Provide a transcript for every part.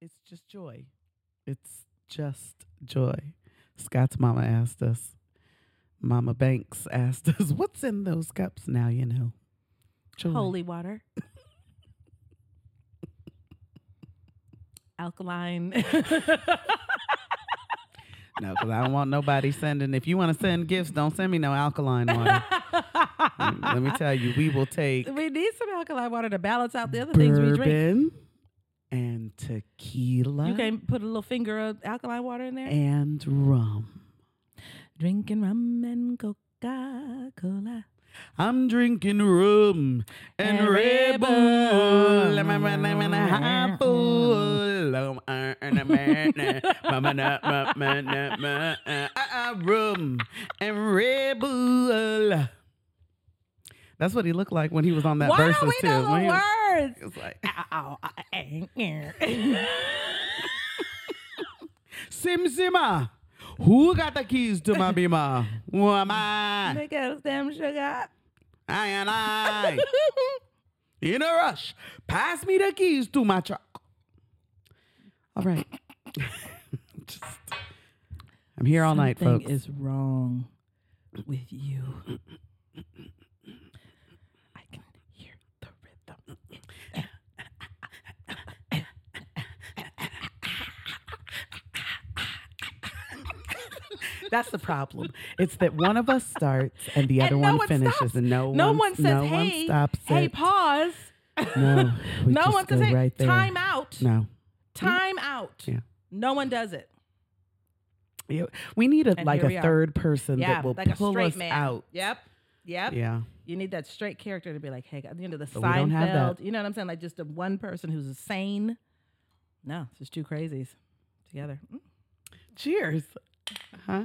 It's just joy. It's just joy. Scott's mama asked us. Mama Banks asked us, "What's in those cups?" Now you know. Joy. Holy water. Alkaline. No, because I don't want nobody sending. If you want to send gifts, don't send me no alkaline water. Mm, Let me tell you, we will take we need some alkaline water to balance out the other things we drink. bourbon and tequila You can put a little finger of alkaline water in there. and rum. Drinking rum and Coca Cola. I'm drinking rum and And Red Bull. I'm a- I'm a- I'm a high full. And a man, mama, na, ma, ma, na, ma, uh, uh, Rum and Red Bull. That's what he looked like when he was on that Why don't we too. know When the he was- words? it was like, Ow, ow, uh, uh, eh. eh. Sim Simma, who got the keys to my beamer? Who am I? They got them sugar. I and I. In a rush, pass me the keys to my truck. All right. Just, I'm here all night, Something folks. is wrong with you. I can hear the rhythm. That's the problem. It's that one of us starts and the other And no one one finishes, stops. and no, No one, says, no "Hey, one stops hey, it. pause." No, no one says, "Hey, right there. time out." No, Time out. Yeah. No one does it. Yeah, we need a And like a we are. third person Yeah, that will like pull us man. out. Yep. Yep. Yeah, You need that straight character to be like, hey, you know, the But we don't Seinfeld. You know what I'm saying? Like just a one person who's sane. No, it's just two crazies together. Mm. cheers. Huh?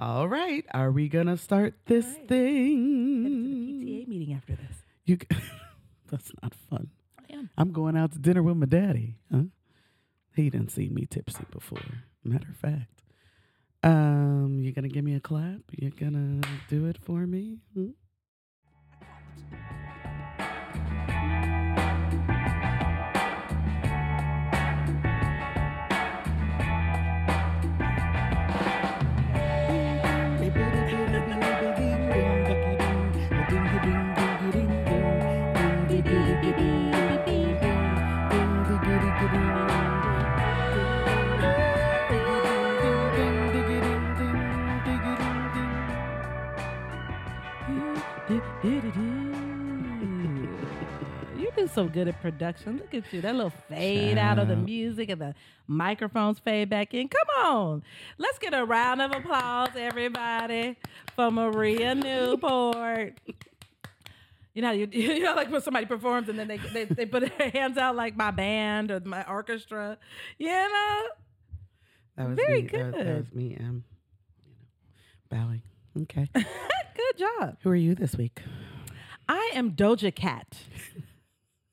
all right, are we gonna start this right. Headed to thing? the PTA meeting after this. You, that's not fun. I am. I'm going out to dinner with my daddy. Huh? He didn't see me tipsy before. Matter of fact. Um, you gonna give me a clap? You gonna do it for me? Hmm? Do so good at production. Look at you. That little fade out of the music and the microphones fade back in. Come on. Let's get a round of applause, everybody, for Maria Newport. You know, you, you know, like when somebody performs and then they, they, they put their hands out like my band or my orchestra. You know? That was Very me. That, was- that was me. Um, you know, bowing. Okay. Good job. Who are you this week? I am Doja Cat.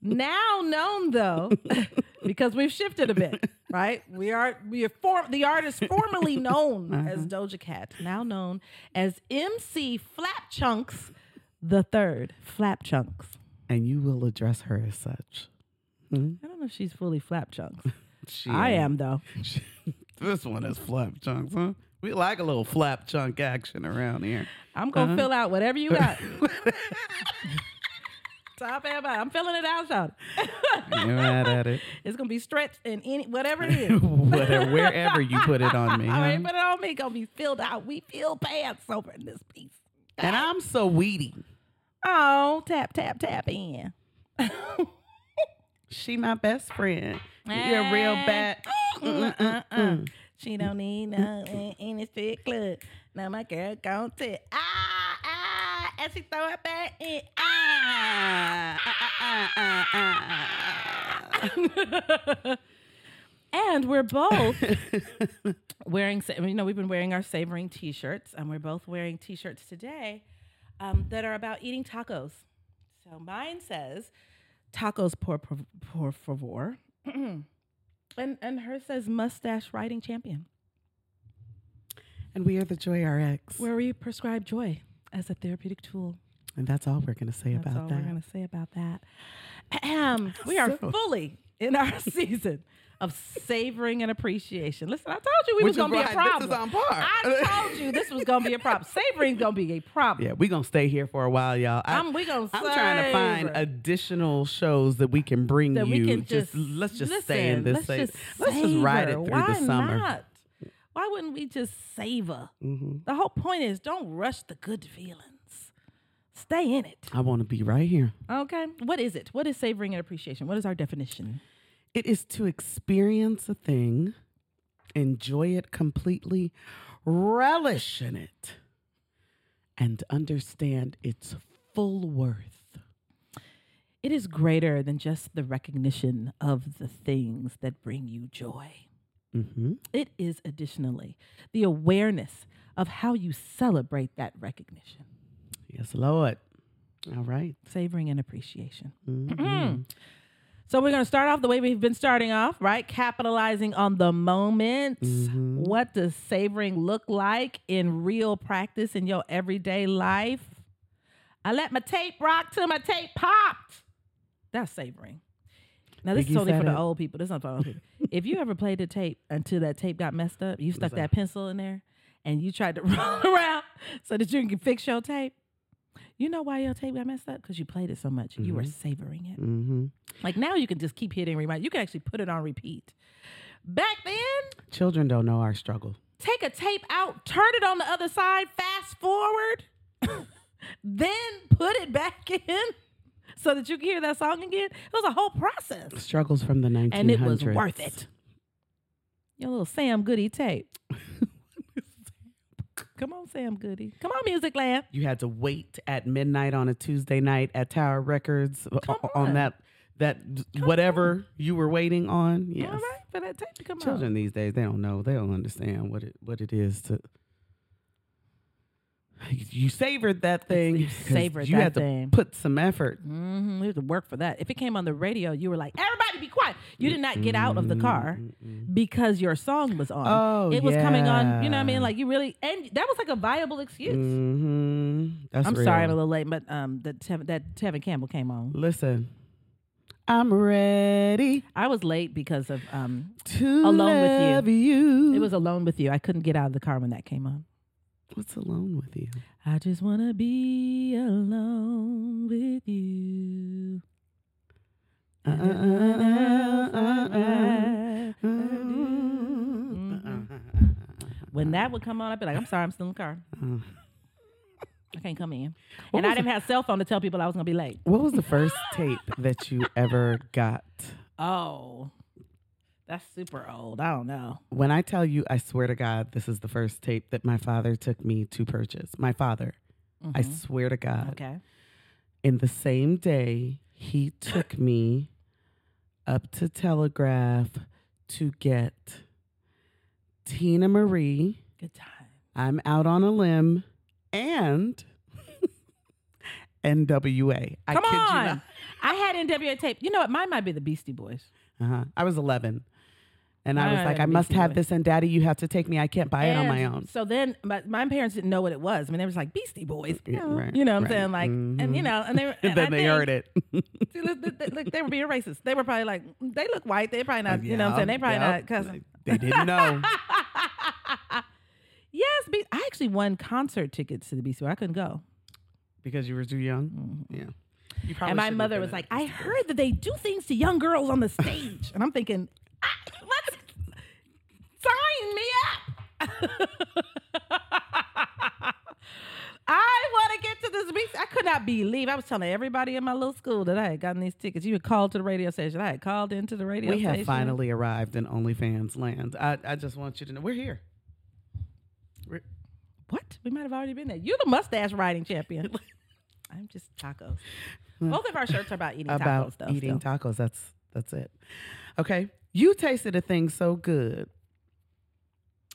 now known though, because we've shifted a bit, right? We are we are form the artist formerly known as Doja Cat, now known as MC Flap Chunks the third. Flap Chunks. And you will address her as such. Hmm? I don't know if she's fully Flap Chunks. I am though. this one is flap chunks, huh? We like a little flap chunk action around here. I'm gonna Uh-huh. fill out whatever you got. Top and bottom. I'm filling it out, Sean. You're mad at it. It's gonna be stretched in any whatever it is. Whatever, wherever you put it on me. All huh? right, put it on me. Gonna be filled out. We feel pants over in this piece. And I'm so weedy. Oh, tap, tap, tap in. She my best friend. You're eh. real bad. Uh-uh. She don't need no in, in the club. Now my girl gon' tip. Ah, ah, and she throw it back in. Ah, And we're both wearing, you know, we've been wearing our savoring t-shirts, and we're both wearing t-shirts today um, that are about eating tacos. So mine says tacos por, por favor. and, and hers says mustache riding champion. And we are the Joy RX. where we prescribe joy as a therapeutic tool. And that's all we're going to say That's about all that. we're going to say about that. Ahem. we are So- fully in our season of savoring and appreciation. Listen, I told you we Which was gonna be a why this problem. is on par. I told you this was gonna be a problem. Savoring's gonna be a problem. Yeah, we're gonna stay here for a while, y'all. I, I'm, we gonna I'm trying to find additional shows that we can bring that you. can just, let's just stay in this. Let's just, let's just ride it through Why the summer. Not? Why wouldn't we just savor? hmm The whole point is don't rush the good feelings. Stay in it. I want to be right here. Okay. What is it? What is savoring and appreciation? What is our definition? It is to experience a thing, enjoy it completely, relish in it, and understand its full worth. It is greater than just the recognition of the things that bring you joy. hmm It is additionally the awareness of how you celebrate that recognition, Yes, Lord. All right. savoring and appreciation. Mhm. So we're going to start off the way we've been starting off, right? Capitalizing on the moment. Mhm. What does savoring look like in real practice in your everyday life? I let my tape rock till my tape popped. That's savoring. Now this Biggie is totally for the it. old people. This is not for old people. if you ever played the tape until that tape got messed up, you stuck that? that pencil in there, and you tried to roll around so that you can fix your tape. You know why your tape got messed up? Because you played it so much. You were savoring it. Mhm. Like now you can just keep hitting rewind. You can actually put it on repeat. Back then, Children don't know our struggle. take a tape out, turn it on the other side, fast forward, then put it back in so that you can hear that song again. It was a whole process. Struggles from the 1900s. And it was worth it. Your little Sam Goody tape. Come on, Sam Goody. Come on, Music Land. You had to wait at midnight on a Tuesday night at Tower Records uh, Come on. on. that that whatever you were waiting on. Yes. All right, for that tape to come Children these days, they don't know. They don't understand what it what it is to. You savored that thing. you savored you that had to put some effort. Mm-hmm. We had to work for that. If it came on the radio, you were like, "Everybody, be quiet!" You did not get out of the car because your song was on. Oh, it was coming on. You know what I mean? Like you really, and that was like a viable excuse. hmm That's I'm real. sorry, I'm a little late, but um, that Tev- that Tevin Campbell came on. Listen, I'm ready I was late because of um, to Alone with You. you. it was alone with you. I couldn't get out of the car when that came on. What's alone with you? I just wanna be alone with you. Uh uh uh, uh, uh, uh. When that would come on, I'd be like, I'm sorry, I'm still in the car. I can't come in. What and I didn't have cell phone to tell people I was gonna be late. What was the first tape that you ever got? Oh, that's super old. I don't know. When I tell you, I swear to God, this is the first tape that my father took me to purchase. My father, I Mhm. swear to God. Okay. In the same day, he took me up to Telegraph to get Teena Marie. Good time. I'm out on a limb and NWA. I Come kid you on. I had NWA tape. You know what? Mine might be the Beastie Boys. Uh-huh. I was 11. And I was ah, like, I must have this, and Daddy, you have to take me. I can't buy it on my own. So then my, my parents didn't know what it was. I mean, they was like Beastie Boys. Yeah, right, you know what right. I'm saying? Like, and you Mhm. know, and they were, And then I they think- heard it. See, look, look, they were being racist. They were probably like, they look white. They probably uh, not, you know what I'm saying? They probably Yep, not cousin. They didn't know. yes, Be- I actually won concert tickets to the Beastie Boys. I couldn't go. because you were too young. Mm-hmm. Yeah. You probably and my mother was like, I heard that they do things to young girls on the stage. and I'm thinking, "Ah, let's sign me up. I want to get to this. I could not believe. I was telling everybody in my little school that I had gotten these tickets. You had called to the radio station. I had called into the radio station. We station. have finally arrived in OnlyFans land. I, I just want you to know we're here. We're, What? We might have already been there. You're the mustache riding champion. I'm just tacos. Both of our shirts are about eating about tacos, though. eating still. tacos. That's that's it. Okay. You tasted a thing so good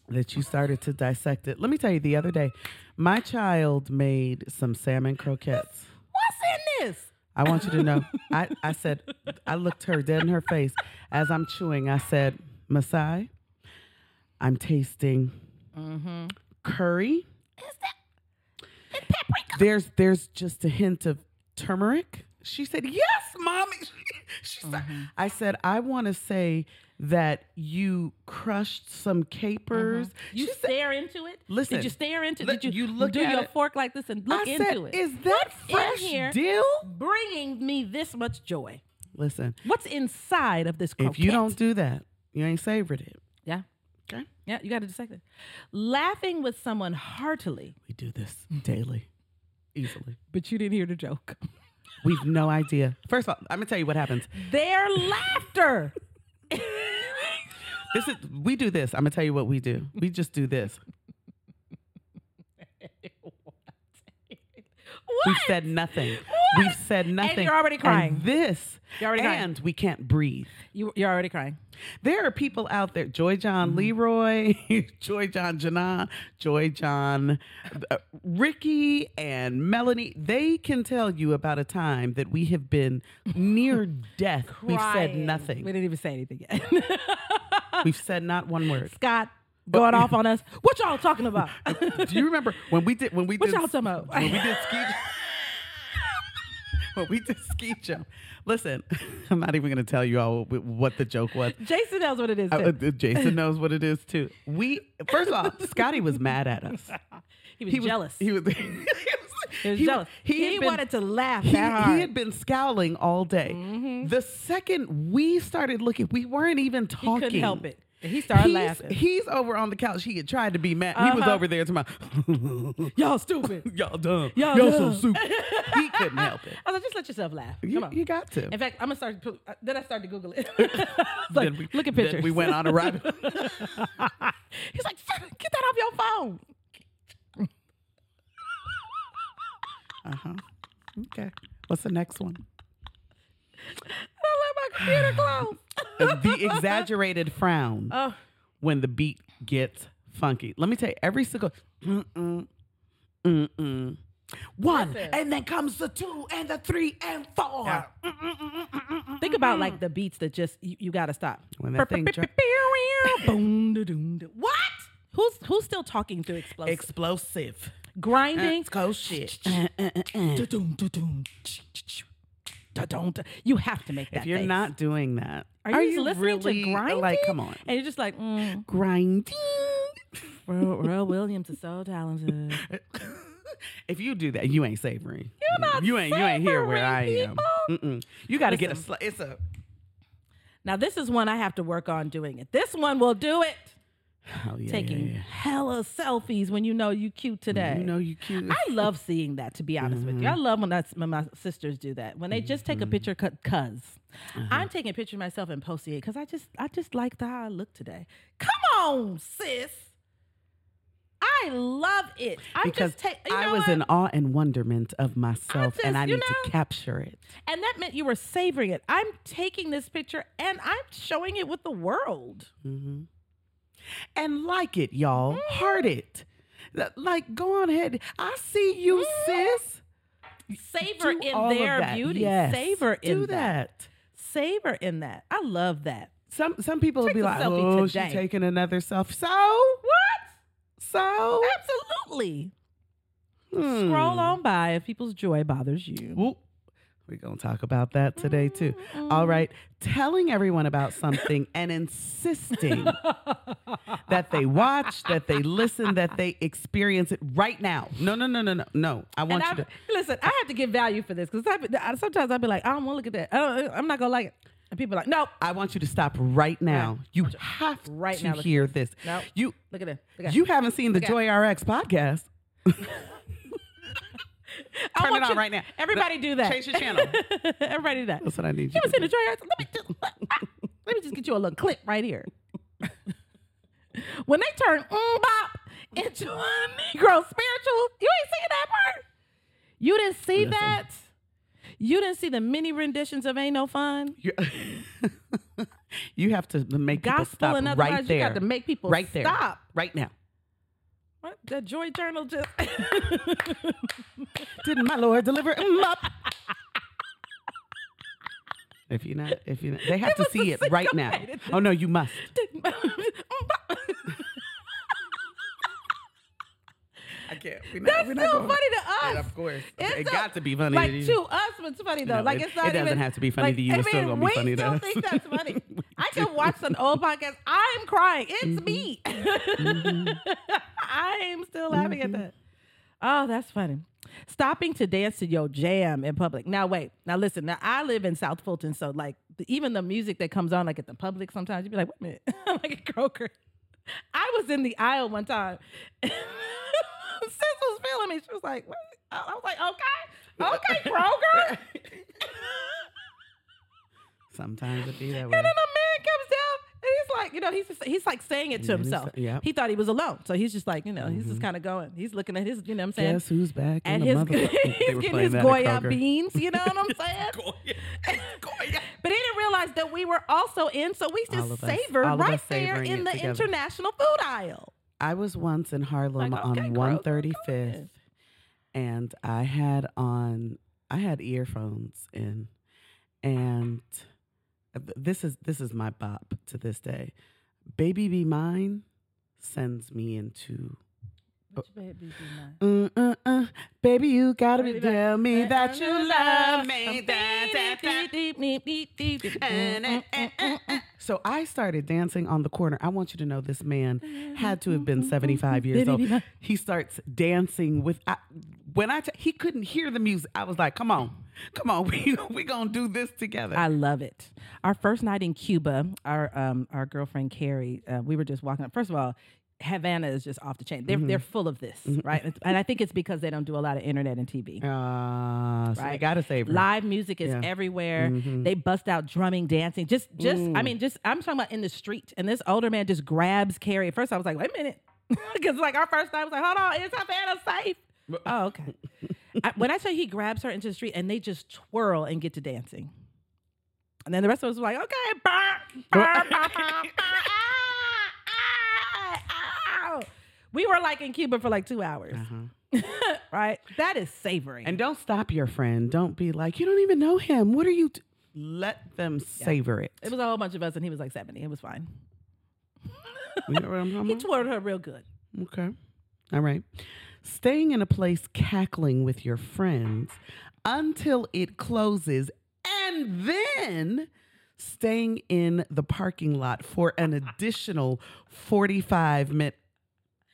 that you started to dissect it. Let me tell you, the other day, my child made some salmon croquettes. What's in this? I want you to know. I, I said, I looked her dead in her face as I'm chewing. I said, Masai, I'm tasting Mm-hmm. curry. Is that it's paprika? There's there's just a hint of turmeric. She said, Yes, mommy. She sir. Mm-hmm. I said, I want to say that you crushed some capers. Mm-hmm. You She said- stare into it. Listen, did you stare into? look, Did you, you look do your it. fork like this and look I into said, it? is that What's in fresh here? dill? bringing me this much joy. Listen, What's inside of this? Croquette? if you don't do that, you ain't savored it. yeah, Okay? yeah, you got to dissect it. Laughing with someone heartily, We do this daily, easily. but you didn't hear the joke. We've no idea. First of all, I'm gonna tell you what happens. Their laughter. This is we do this. I'm gonna tell you what we do. We just do this. We've said nothing. What? We've said nothing. And you're already crying. And this. You're already crying. and we can't breathe. You, you're already crying. There are people out there, Joy John Mm-hmm. Leroy, Joy John Janan, Joy John, uh, Ricky, and Melanie. They can tell you about a time that we have been near death. We've said nothing. We didn't even say anything yet. We've said not one word. Scott going off on us. What y'all talking about? Do you remember when we did when we What did y'all talking about? when we did ski when we did ski jump? Listen, I'm not even going to tell you all what the joke was. Jason knows what it is. Too. uh, Jason knows what it is too. We first of all, Scotty was mad at us. he was He was jealous. He was. He was he- jealous. He, had been- wanted to laugh He. Mm-hmm. he had been scowling all day. The second we started looking, we weren't even talking. He couldn't help it. He started he's, laughing. He's over on the couch. He had tried to be mad. He was Uh-huh. over there to my Y'all stupid. y'all dumb. Y'all Y'all, dumb. so stupid. he couldn't help it. I was like, just let yourself laugh. Come You, on. you got to. In fact, I'm gonna start. To, uh, then I started to Google it. Like, we- look at pictures. We went on a rabbit. He's like, get that off your phone. uh huh. Okay. What's the next one? I let my computer close. Uh, the exaggerated frown Oh, when the beat gets funky. Let me tell you, every single mm-mm, mm-mm. One, Listen. and then comes the two and the three and four. Yeah. think about like the beats that just you, you got to stop. When that thing dro- Boom, da, doom, da. What? Who's who's still talking through explosive? Explosive. Grinding. Go shit. You have to make that. If you're face. not doing that, are you, listening really to grinding? like? Come on, and you're just like, mm, grinding. Roy, Roy Williams is so talented. if you do that, you ain't savoring. You're not You ain't. You ain't here where I am. Mm-mm. You got to get a. Sl- it's a. Now this is one I have to work on doing it. This one will do it. Oh, yeah, Taking yeah, hella selfies when you know you cute today. You know you cute. I love seeing that. To be honest with you, I mm-hmm. love when that's when my sisters do that. When they just take a mm-hmm. picture, cause uh-huh. I'm taking a picture of myself and posting it because I just I just like the how I look today. Come on, sis. I love it. I'm because just ta- you I was what? in awe and wonderment of myself, and just- I you need to capture it. and that meant you were savoring it. I'm taking this picture and I'm showing it with the world. Mm-hmm. And like it, y'all. Heart it. Like, go on ahead. I see you, sis. Savor Do in their beauty. Yes. Savor in Do that. that. Savor in that. I love that. Some some people will be like, "Oh, today." she's taking another selfie." So What? so Absolutely. hmm. Scroll on by if people's joy bothers you. Whoop. We're gonna talk about that today too. Mm-hmm. All right, telling everyone about something and insisting that they watch, that they listen, that they experience it right now. No, no, no, no, no, no. I want And you I, to. listen, I have to give value for this because sometimes I'll be like, I don't want to look at that. I I'm not gonna like it. And people are like, no, I want you to stop right now. You have Right to now, hear this. No. You look at it. Look at you haven't seen the Joy RX podcast. I Turn want it on you- right now. Everybody do that. Change the channel. Everybody do that. That's what I need you You ever seen do. the Joy Let me just, let me just get you a little clip right here. when they turn mm bop into a Negro spiritual, you ain't seen that part. You didn't see Listen. that. You didn't see the mini renditions of "Ain't No Fun." You, you have to make people Gospel stop and right otherwise, there. you got to make people right there. stop. Right now. What? The Joy Journal just. Didn't my Lord deliver him up? If you not, if you not, they have It to see it right now. Oh no, you must. Mm, I can't. We're not- That's we're still not going- funny to us. Yeah, of course. It's it so- got to be funny like to you. to us, it's funny though. No, like it- it's not it doesn't even, have to be funny like, to you. I It's still gonna be funny to still us. think that's funny. I can watch an old podcast. I'm crying. It's me. Mm-hmm. I'm still laughing at that. Oh, that's funny. Stopping to dance to your jam in public. Now wait. Now listen. Now I live in South Fulton, so like the, even the music that comes on like at the public, sometimes you'd be like, wait a minute, I'm like a Kroger. I was in the aisle one time. Sis was feeling me. She was like, what? I was like, okay, okay, Kroger. Sometimes it be that way. And then a man comes down and he's like, you know, he's just, he's like saying it to Yeah, himself. yeah. He thought he was alone. So he's just like, you know, he's just mm-hmm. kind of going. He's looking at his, you know what I'm saying? Guess who's back? and in his, the mother- he's getting his Goya beans, you know what I'm saying? Goya. Goya. But he didn't realize that we were also in, so we just savored right there in the together. international food aisle. I was once in Harlem Like, okay, on girl, go 135th, and I had on I had earphones in, and this is this is my bop to this day. Baby Be Mine sends me into uh, uh, uh, baby you gotta Baby, tell me that you love me. So I started dancing on the corner. I want you to know this man had to have been 75 years old. He starts dancing with I, when I t- he couldn't hear the music. I was like, "Come on. Come on. We we to do this together." I love it. Our first night in Cuba, our um, our girlfriend Carrie, uh, we were just walking up. First of all, Havana is just off the chain. They're they're full of this, right? And I think it's because they don't do a lot of internet and TV. uh, so I Right. got to save her. Live music is Yeah. everywhere. They bust out drumming, dancing. Just, just. I mean, just. I'm talking about in the street, and this older man just grabs Carrie. At first, I was like, "Wait a minute," because like our first time, I was like, "Hold on, is Havana safe?" oh, okay. I, when I say he grabs her into the street, and they just twirl and get to dancing, and then the rest of us were like, "Okay." bah, bah, bah, bah, bah, ah, ow. We were like in Cuba for like two hours, Uh-huh. right? That is savoring. And don't stop your friend. Don't be like, "You don't even know him. What are you?" T-? Let them savor it. It was a whole bunch of us, and he was like 70. It was fine. You know what I'm talking He twirled her real good. Okay. All right. Staying in a place cackling with your friends until it closes and then staying in the parking lot for an additional 45 minute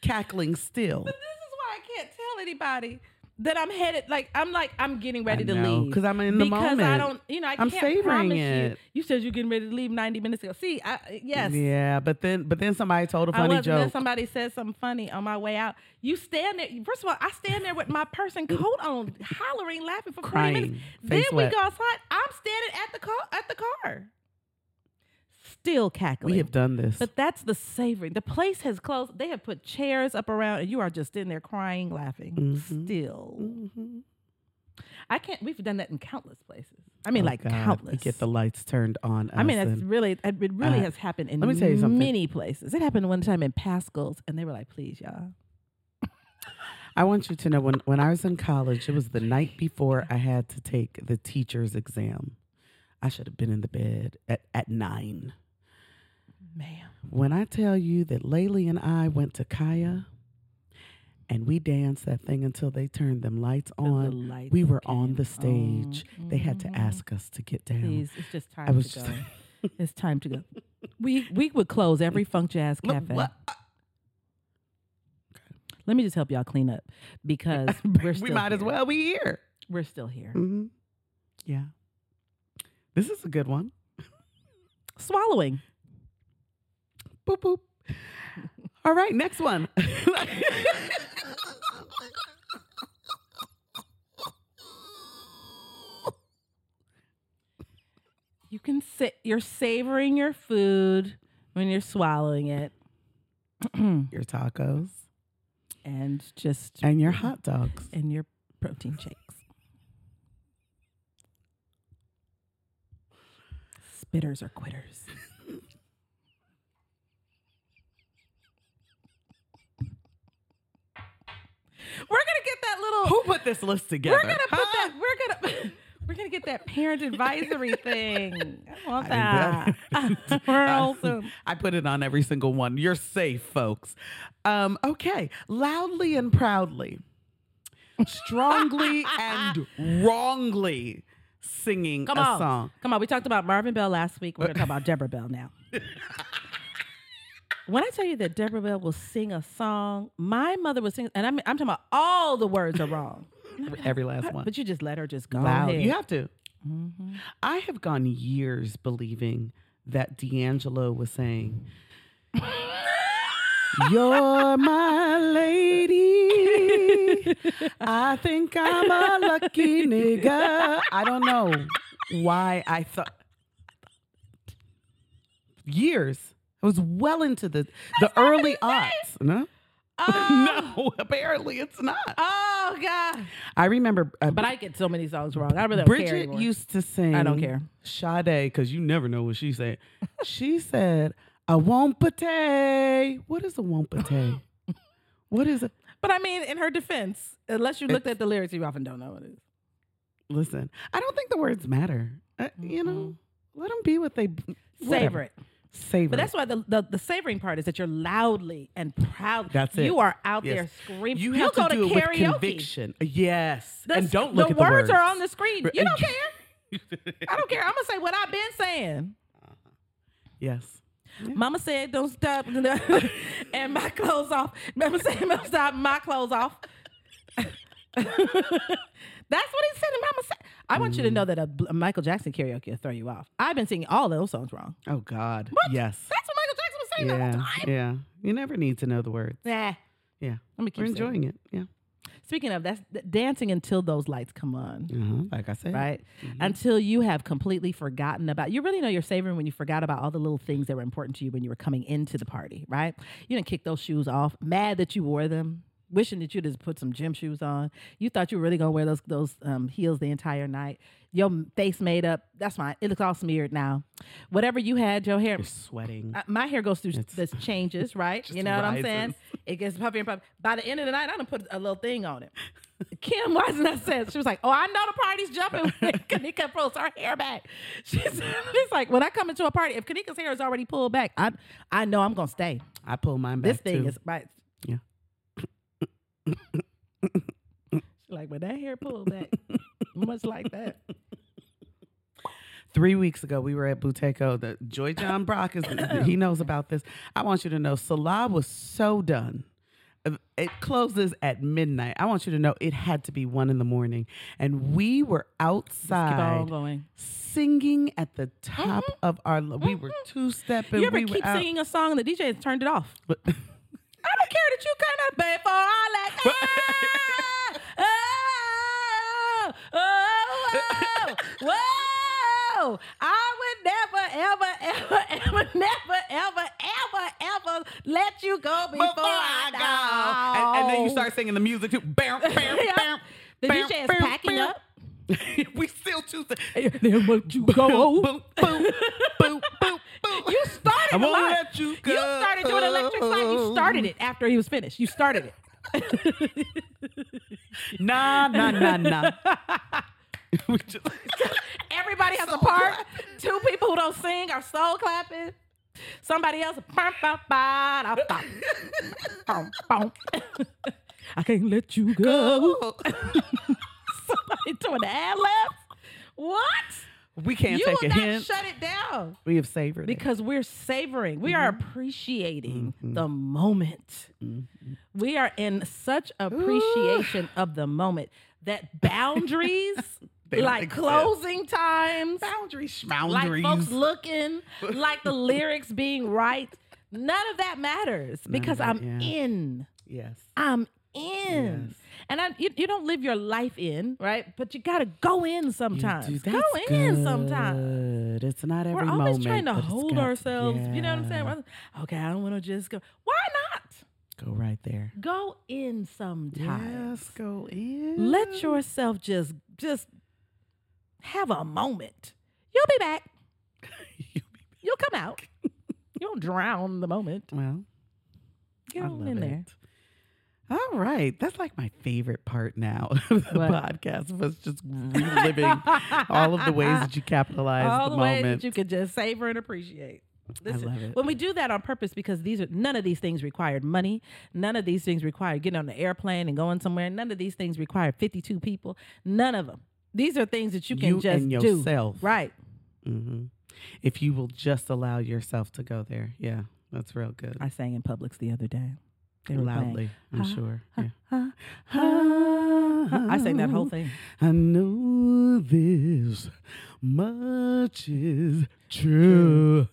cackling still. But this is why I can't tell anybody that I'm headed. Like I'm like I'm getting ready to leave 'cause I'm in the moment. because I don't. You know, I I'm can't savoring promise it. you. You said you're getting ready to leave 90 minutes ago. See, I, yes. Yeah, but then but then somebody told a funny was. Then joke. somebody said something funny on my way out. You stand there. First of all, I stand there with my purse and coat on, hollering, laughing for 40 Crying, minutes. face Then we go outside. I'm standing at the car. At the car, still cackling. We have done this. But that's the savoring. The place has closed. They have put chairs up around, and you are just in there crying, laughing. Mhm. Still, Mhm. I can't. We've done that in countless places. I mean, Oh, like God, countless. We get the lights turned on. I mean, it's really, it it really Uh, has happened in let me tell you something. many places. It happened one time in Paschal's, and they were like, "Please, y'all." I want you to know when, when I was in college, it was the night before I had to take the teacher's exam. I should have been in the bed at, at nine. Man, When I tell you that Laylee and I went to Kaya and we danced that thing until they turned them lights the- the on, lights we were on the stage. They had to Mhm. ask us to get down. Please, it's just time I was to go. it's time to go. We we would close every funk jazz cafe. what- Let me just help y'all clean up because we're still we might as here. well be here. We're still here. hmm Yeah. This is a good one. Swallowing. Boop, boop. All right, next one. You can sit. You're savoring your food when you're swallowing it, your tacos and just and your hot dogs. and your protein shakes. Spitters or quitters. We're gonna get that little. Who put this list together? We're gonna put that. We're gonna. We're gonna get that parent advisory thing. I want that. We're awesome. I put it on every single one. You're safe, folks. Um, okay. Loudly and proudly. strongly and wrongly singing Come a on. song. Come on. We talked about Marvin Bell last week. We're going to talk about Deborah Bell now. When I tell you that Deborah Bell will sing a song, my mother was singing, and I'm, I'm talking about all the words are wrong. Every last one. But you just let her just go Loud. ahead. You have to. Mhm. I have gone years believing that D'Angelo was saying, You're my lady. I think I'm a lucky nigga. I don't know why I thought. Years. I was well into the the early aughts. No? Oh, No, apparently it's not. oh, God. I remember uh, But I get so many songs wrong. I really don't care Bridget anymore. used to sing. I don't care. Sade, because you never know what she said. she said, "A wompate." What is a wompate? what is it? but I mean, in her defense, unless you looked at the lyrics, you often don't know what it is. Listen, I don't think the words matter. Uh, You know, let them be what they Savor it. Savor. But that's why the, the the savoring part is that you're loudly and proud. That's it. You are out Yes. there screaming. you You'll have to go do it with conviction. Yes, The, and don't look the at the words. are on the screen. You don't care. I don't care. I'm gonna say what I've been saying. yes. Mama said, "Don't stop," and my clothes off. Mama said, "Don't stop." My clothes off. That's what he said. And Mama said, "I want you to know that a, a Michael Jackson karaoke will throw you off." I've been singing all those songs wrong. Oh God. Yes. That's what Michael Jackson was saying the Yeah. whole time. Yeah. You never need to know the words. Yeah. Yeah. Let me keep We're enjoying it. Yeah. Speaking of that's th- dancing until those lights come on, Uh-huh. Like I said. right? Mm-hmm. Until you have completely forgotten about. You really know you're savoring when you forgot about all the little things that were important to you when you were coming into the party, right? You didn't kick those shoes off, mad that you wore them, wishing that you just put some gym shoes on. You thought you were really gonna wear those those um, heels the entire night. Your face made up. That's fine. It looks all smeared now. Whatever you had, your hair. You're sweating. Uh, my hair goes through It's- this changes, right? You know what I'm saying? It gets puffy and puffy. By the end of the night, I done put a little thing on it. Kim Wisner said, she was like, Oh, I know the party's jumping when Kanika pulls her hair back. She said, She's like, When I come into a party, if Kanika's hair is already pulled back, I I know I'm going to stay. I pull mine back This thing too. is right. She's like, When that hair pulled back, much like that. Three weeks ago, we were at Buteco. The Joy John Brock is he knows about this. I want you to know, Salah was so done. Uh, It closes at midnight. I want you to know it had to be one in the morning, and we were outside going. singing at the top of our. We were two stepping. You ever we keep were out. singing a song and the DJ has turned it off? I don't care that you kind of before I like. Ah, oh, oh, whoa! I would never, ever, ever, ever, never, ever, ever, ever let you go before, Before I go, and, and then you start singing the music too. Bam, bam, bam. The bam, DJ is bam, packing bam. up. we still two. Then what you go? boom, boom, boom, boom, boom. You started I the won't line. let you go. You started doing electric slide. You started it after he was finished. You started it. Nah, nah, nah, nah. we just, Everybody has a part. Two people who don't sing are soul clapping. Somebody else. bum, bum, ba, da, bum. Bum, bum. I can't let you go. Somebody doing the ad libs. What? we can't you take will a not hint. shut it down we have savored it. because we're savoring. We are Mm-hmm. appreciating the moment. We are in such appreciation of the moment that boundaries, They don't like exist. closing times, boundaries, like folks looking, like the lyrics being right, none of that matters because that, I'm yeah. in. yes. I'm in. Yes. And I, you, you don't live your life in, right? But you got to go in sometimes. You do- go that's in sometimes. It's not every We're always moment. trying to hold got- ourselves. You know what I'm saying? Okay, I don't want to just go. Why not? Go right there. Go in sometimes. Yes, go in. Let yourself just just have a moment. You'll be back. You'll come out. you don't drown the moment. well, Get on in there. All right. That's like my favorite part now of the What? podcast was just reliving all of the ways that you capitalize All the, the ways moment. that you could just savor and appreciate. This- love it. When we do that on purpose, because these are none of these things required money, none of these things required getting on the airplane and going somewhere. None of these things require fifty-two people. None of them. These are things that you can You just do. yourself. Right. hmm If you will just allow yourself to go there, yeah, that's real good. I sang in Publix the other day. They were playing, Loudly, I'm Ha, sure. ha, yeah. ha. I sang that whole thing. I know this much is true.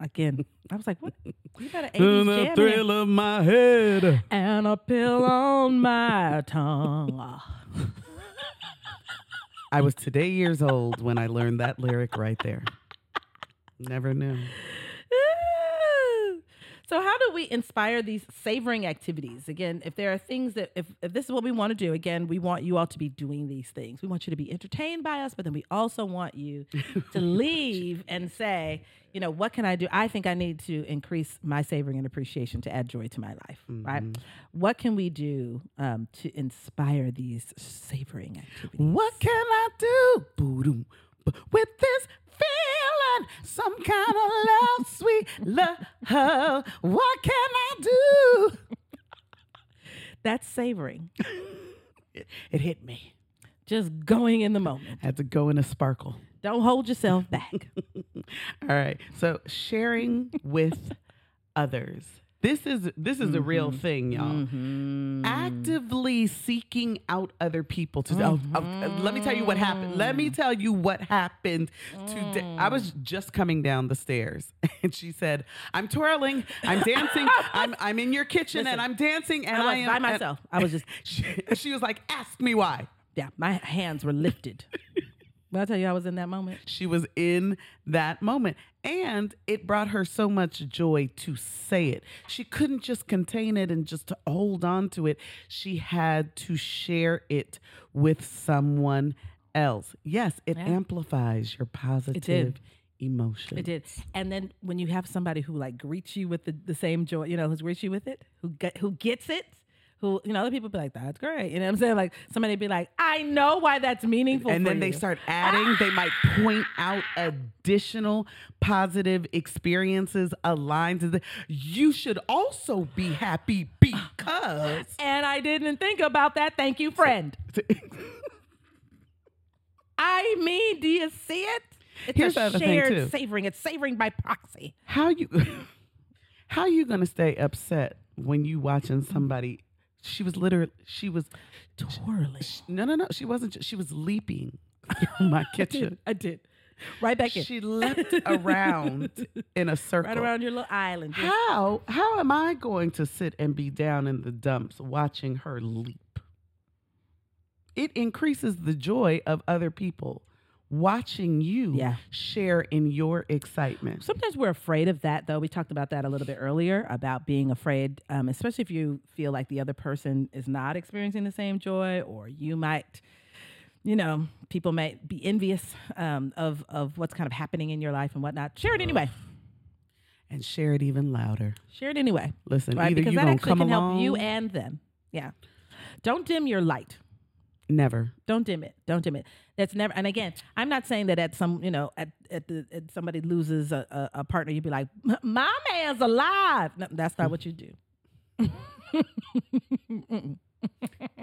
Again, I was like, "What? You got And 80s the jam thrill of my head. and a pill on my tongue." I was today years old when I learned that lyric right there. Never knew. So how do we inspire these savoring activities? Again if there are things that if, if this is what we want to do again we want you all to be doing these things. We want you to be entertained by us but then we also want you to leave and say you know what can i do? I think i need to increase my savoring and appreciation to add joy to my life right? What can we do um, to inspire these savoring activities? What can I do? Boom, with this feeling, some kind of love, sweet love. What can I do? that's savoring It, it hit me. just going in the moment Had to go in a sparkle. don't hold yourself back All right. So sharing with others. This is this is a real mm-hmm. thing, y'all. Mm-hmm. Actively seeking out other people to. Oh, oh, let me tell you what happened. Let me mm-hmm. tell you what happened today. I was mm. just coming down the stairs, and she said, "I'm twirling, I'm dancing, I'm I'm in your kitchen, and I'm dancing, and I I, am by myself. I was just she, she was like, "Ask me why." yeah, my hands were lifted. When I tell you I was in that moment. She was in that moment. And it brought her so much joy to say it. She couldn't just contain it and just to hold on to it. She had to share it with someone else. Yes, it Yeah. amplifies your positive emotion. It did. And then when you have somebody who like greets you with the, the same joy, you know, who greets you with it, who get, who gets it, who you know, other people be like, "That's great," you know what I'm saying? Like somebody be like, "I know why that's meaningful." And then they start adding, they might point out additional positive experiences aligned to the. You should also be happy because. And I didn't think about that. Thank you, friend. I mean, do you see it? It's Here's a shared savoring. It's savoring by proxy. how you how are you gonna stay upset when you watching somebody she was literally she was Twirling. no no no she wasn't she was leaping in my kitchen I did. Right back in. she leapt around in a circle right around your little island. How how am i going to sit and be down in the dumps watching her leap it increases the joy of other people watching you Yeah. share in your excitement Sometimes we're afraid of that, though. We talked about that a little bit earlier about being afraid, um, especially if you feel like the other person is not experiencing the same joy, or you might, you know, people might be envious um, of of what's kind of happening in your life and whatnot. Share it anyway. and share it even louder Share it anyway, listen right? Because you that actually can along help you and them. Yeah. Don't dim your light. Never Don't dim it. Don't dim it. That's never. And again, I'm not saying that at some, you know, at at, the, at somebody loses a, a, a partner, you'd be like, "My man's alive." No, that's not what you do.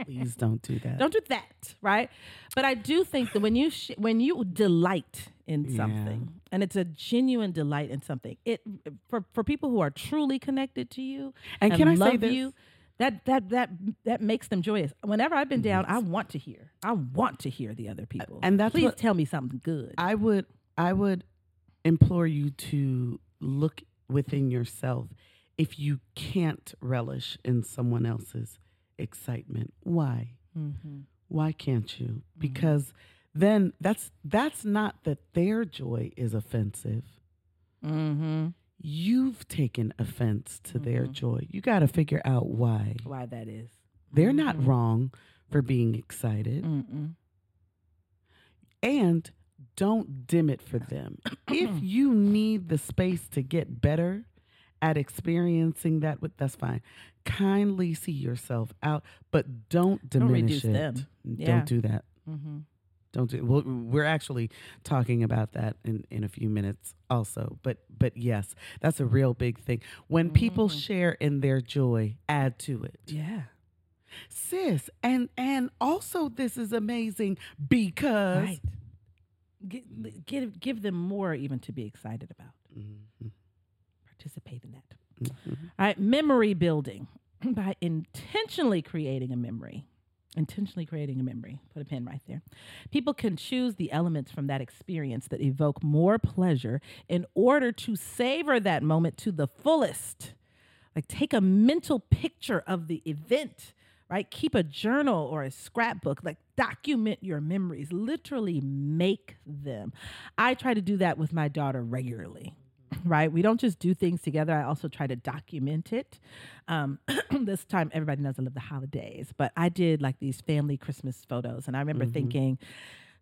Please don't do that. Don't do that, right? But I do think that when you sh- when you delight in Yeah. something, and it's a genuine delight in something, it for for people who are truly connected to you And can I say love this? you. That that that that makes them joyous. Whenever I've been down, I want to hear. I want to hear the other people. and that's please what- tell me something good. I would I would implore you to look within yourself if you can't relish in someone else's excitement. Why? mm-hmm. Why can't you? Because then that's that's not that their joy is offensive. Mm-hmm. You've taken offense to their Mhm. joy. You got to figure out why. Why that is? They're not Mhm. wrong for being excited. Mm-mm. and don't dim it for them. if you need the space to get better at experiencing that, with that's fine. Kindly see yourself out, but don't Don't diminish reduce it. them. Yeah. Don't do that. Mm-hmm. Don't do. Well, we're actually talking about that in in a few minutes also. But but yes, that's a real big thing. When people Mhm. share in their joy, add to it. Yeah. sis and and also this is amazing because Right. Give, give give them more even to be excited about. Mhm, Participate in that. mhm. All right, memory building by intentionally creating a memory. Intentionally creating a memory. Put a pin right there. People can choose the elements from that experience that evoke more pleasure in order to savor that moment to the fullest. Like take a mental picture of the event, right? Keep a journal or a scrapbook, like document your memories, literally make them. I try to do that with my daughter regularly right? We don't just do things together. I also try to document it. Um, this time, everybody knows I love the holidays, but I did like these family Christmas photos, and I remember Mhm. thinking.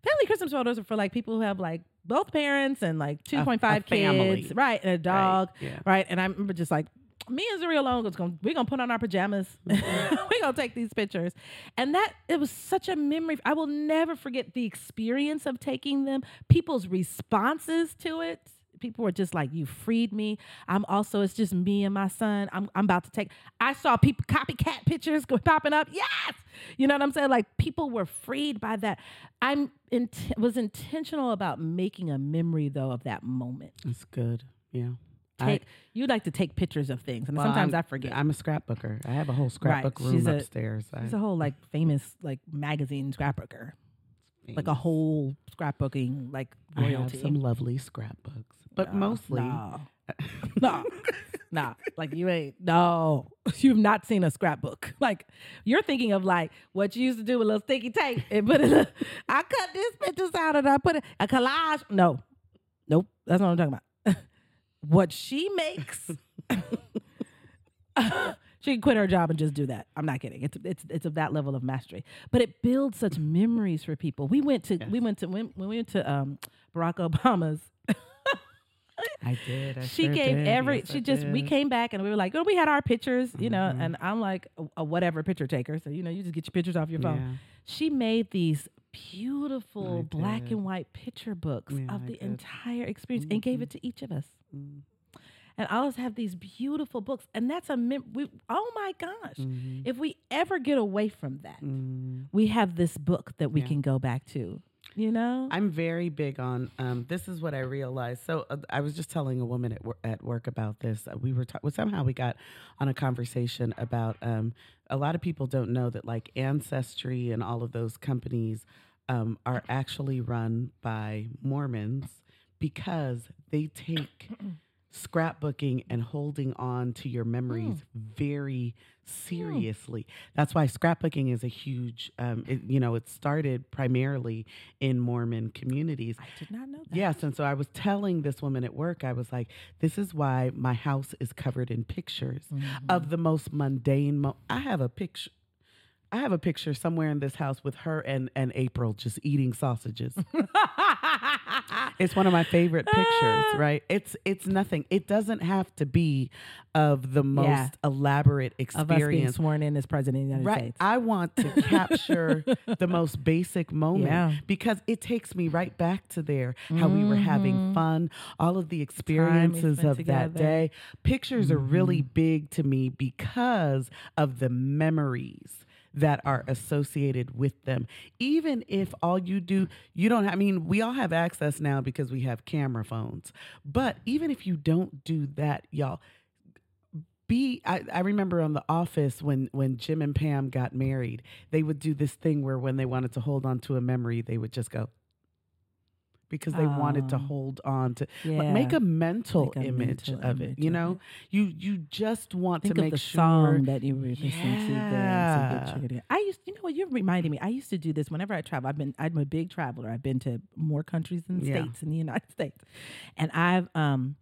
Family Christmas photos are for like people who have like both parents and like A- a 2.5 family. kids, right? And a dog, Right, yeah. right? And I remember just like me and Zuri alone was going. We're gonna put on our pajamas. we're gonna take these pictures, and that it was such a memory. I will never forget the experience of taking them. People's responses to it. People were just like, "You freed me." I'm also. It's just me and my son. I'm. I'm about to take. I saw people copycat pictures popping up. Yes, you know what I'm saying. Like people were freed by that. I'm int- was intentional about making a memory though of that moment. That's good. Yeah. Take you like to take pictures of things, and well, sometimes I'm- I forget. I'm a scrapbooker. I have a whole scrapbook room She's upstairs. I- She's a whole like famous like magazine scrapbooker, like a whole scrapbooking like royalty. I have some lovely scrapbooks, but mostly no, no, nah. Like you ain't no. You've not seen a scrapbook. Like you're thinking of like what you used to do with a little sticky tape and put it. I cut this pictures out and I put it a collage. No, nope. That's what I'm talking about. what she makes. she can quit her job and just do that. I'm not kidding. It's it's it's of that level of mastery. But it builds such memories for people. We went to we went to when, when we went to um, Barack Obama's I did. I she sure gave did. every Yes, I she just we came back and we were like oh we had our pictures you know Mhm. and i'm like a, a whatever picture taker so you know you just get your pictures off your phone Yeah. she made these beautiful I black did. and white picture books Yeah, of I the did. entire experience and gave Mhm. it to each of us Mm, and I of us have these beautiful books and that's a mem- we, oh my gosh mhm, if we ever get away from that mm. we have this book that we Yeah. can go back to you know I'm very big on. Um, this is what I realized. So uh, I was just telling a woman at, wor- at work about this. Uh, we were ta- well, somehow we got on a conversation about. Um, a lot of people don't know that like Ancestry and all of those companies um, are actually run by Mormons because they take scrapbooking and holding on to your memories very seriously. That's why scrapbooking is a huge, um, it, you know, it started primarily in Mormon communities. i did not know that Yes, and so I was telling this woman at work, I was like, "This is why my house is covered in pictures Mhm. of the most mundane." Mo- I have a picture. I have a picture somewhere in this house with her and, and April just eating sausages. It's one of my favorite pictures, Ah. right? It's it's nothing. It doesn't have to be of the most Yeah. elaborate of us being experience. sworn in as president of the United Right. States. I want to capture the most basic moment Yeah. because it takes me right back to there, how we were having Mhm. fun, all of the experiences of that day. Pictures are really Mhm. big to me because of the memories that are associated with them. Even if all you do, you don't, I mean, we all have access now because we have camera phones. But even if you don't do that, y'all, be I, I remember on the office when when jim and pam got married they would do this thing where when they wanted to hold on to a memory they would just go because they wanted to Oh. hold on to yeah. like, make a mental Make a image mental of image it you know it. you you just want Think to make the sure song that you were listening to. Yeah. so good, I used, you know what, you're reminding me. I used to do this whenever I travel. I've been, I'm a big traveler. I've been to more countries than Yeah. states in the United States, and I've, um,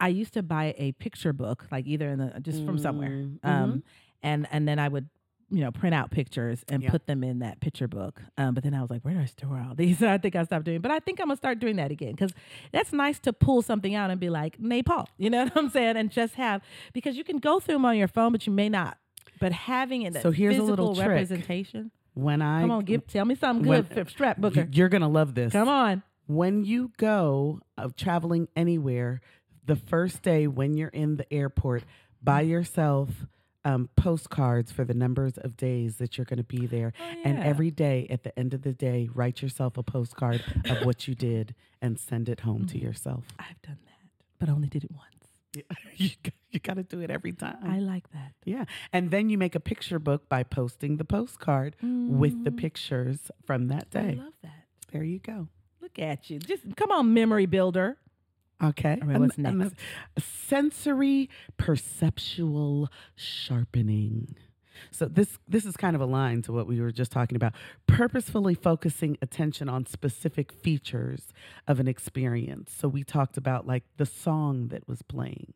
I used to buy a picture book, like either in the just from somewhere, Mm, um, and and then I would. You know, print out pictures and Yeah. put them in that picture book. Um, but then I was like, where do I store all these? I think I stopped doing. But I think I'm gonna start doing that again because that's nice to pull something out and be like Nepal. You know what I'm saying? And just have because you can go through them on your phone, but you may not. But having it, So here's a little representation. when I Come on, give tell me something good, Fifth Strap Booker. you- you're gonna love this. Come on. when you go of traveling anywhere, the first day when you're in the airport, by yourself um, postcards for the numbers of days that you're going to be there. And Oh, yeah. every day, at the end of the day, write yourself a postcard of what you did and send it home Mm-hmm. to yourself. I've done that, but I only did it once. you got, you got to do it every time. I like that. yeah. And then you make a picture book by posting the postcard with the Mhm. pictures from that I day. love that. There you go. Look at you. Just come on, memory builder. Okay. All right, what's next? sensory perceptual sharpening. So this this is kind of a line to what we were just talking about. Purposefully focusing attention on specific features of an experience. So we talked about like the song that was playing,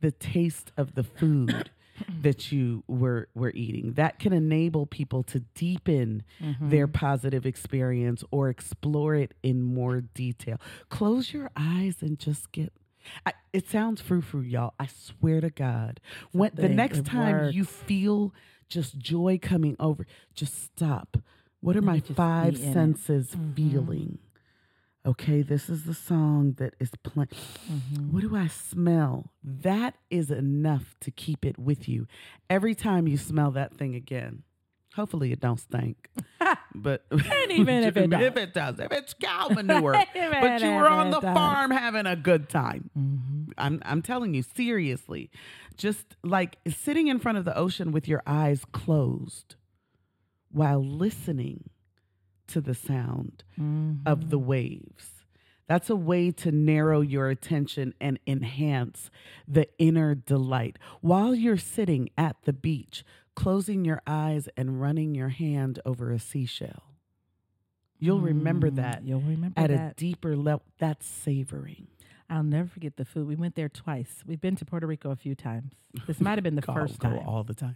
the taste of the food that you were were eating. That can enable people to deepen their positive experience or explore it in more detail. Close your eyes and just get. I, it sounds frou frou, y'all. I swear to God. When the next time you feel just joy coming over, just stop. What are my five be in it. senses Mhm. feeling? Okay, this is the song that is playing. Mhm. What do I smell? That is enough to keep it with you. Every time you smell that thing again, hopefully it don't stink. But And even if it if does. it does, if it's cow manure, but you were on the farm having a good time. Mhm. I'm I'm telling you seriously. Just like sitting in front of the ocean with your eyes closed while listening to the sound of the waves. That's a way to narrow your attention and enhance the inner delight. While you're sitting at the beach, closing your eyes and running your hand over a seashell. You'll remember Mm, that You'll remember at a deeper level. That's savoring. I'll never forget the food. We went there twice. We've been to Puerto Rico a few times. This might have been the Go- first go time. all the time.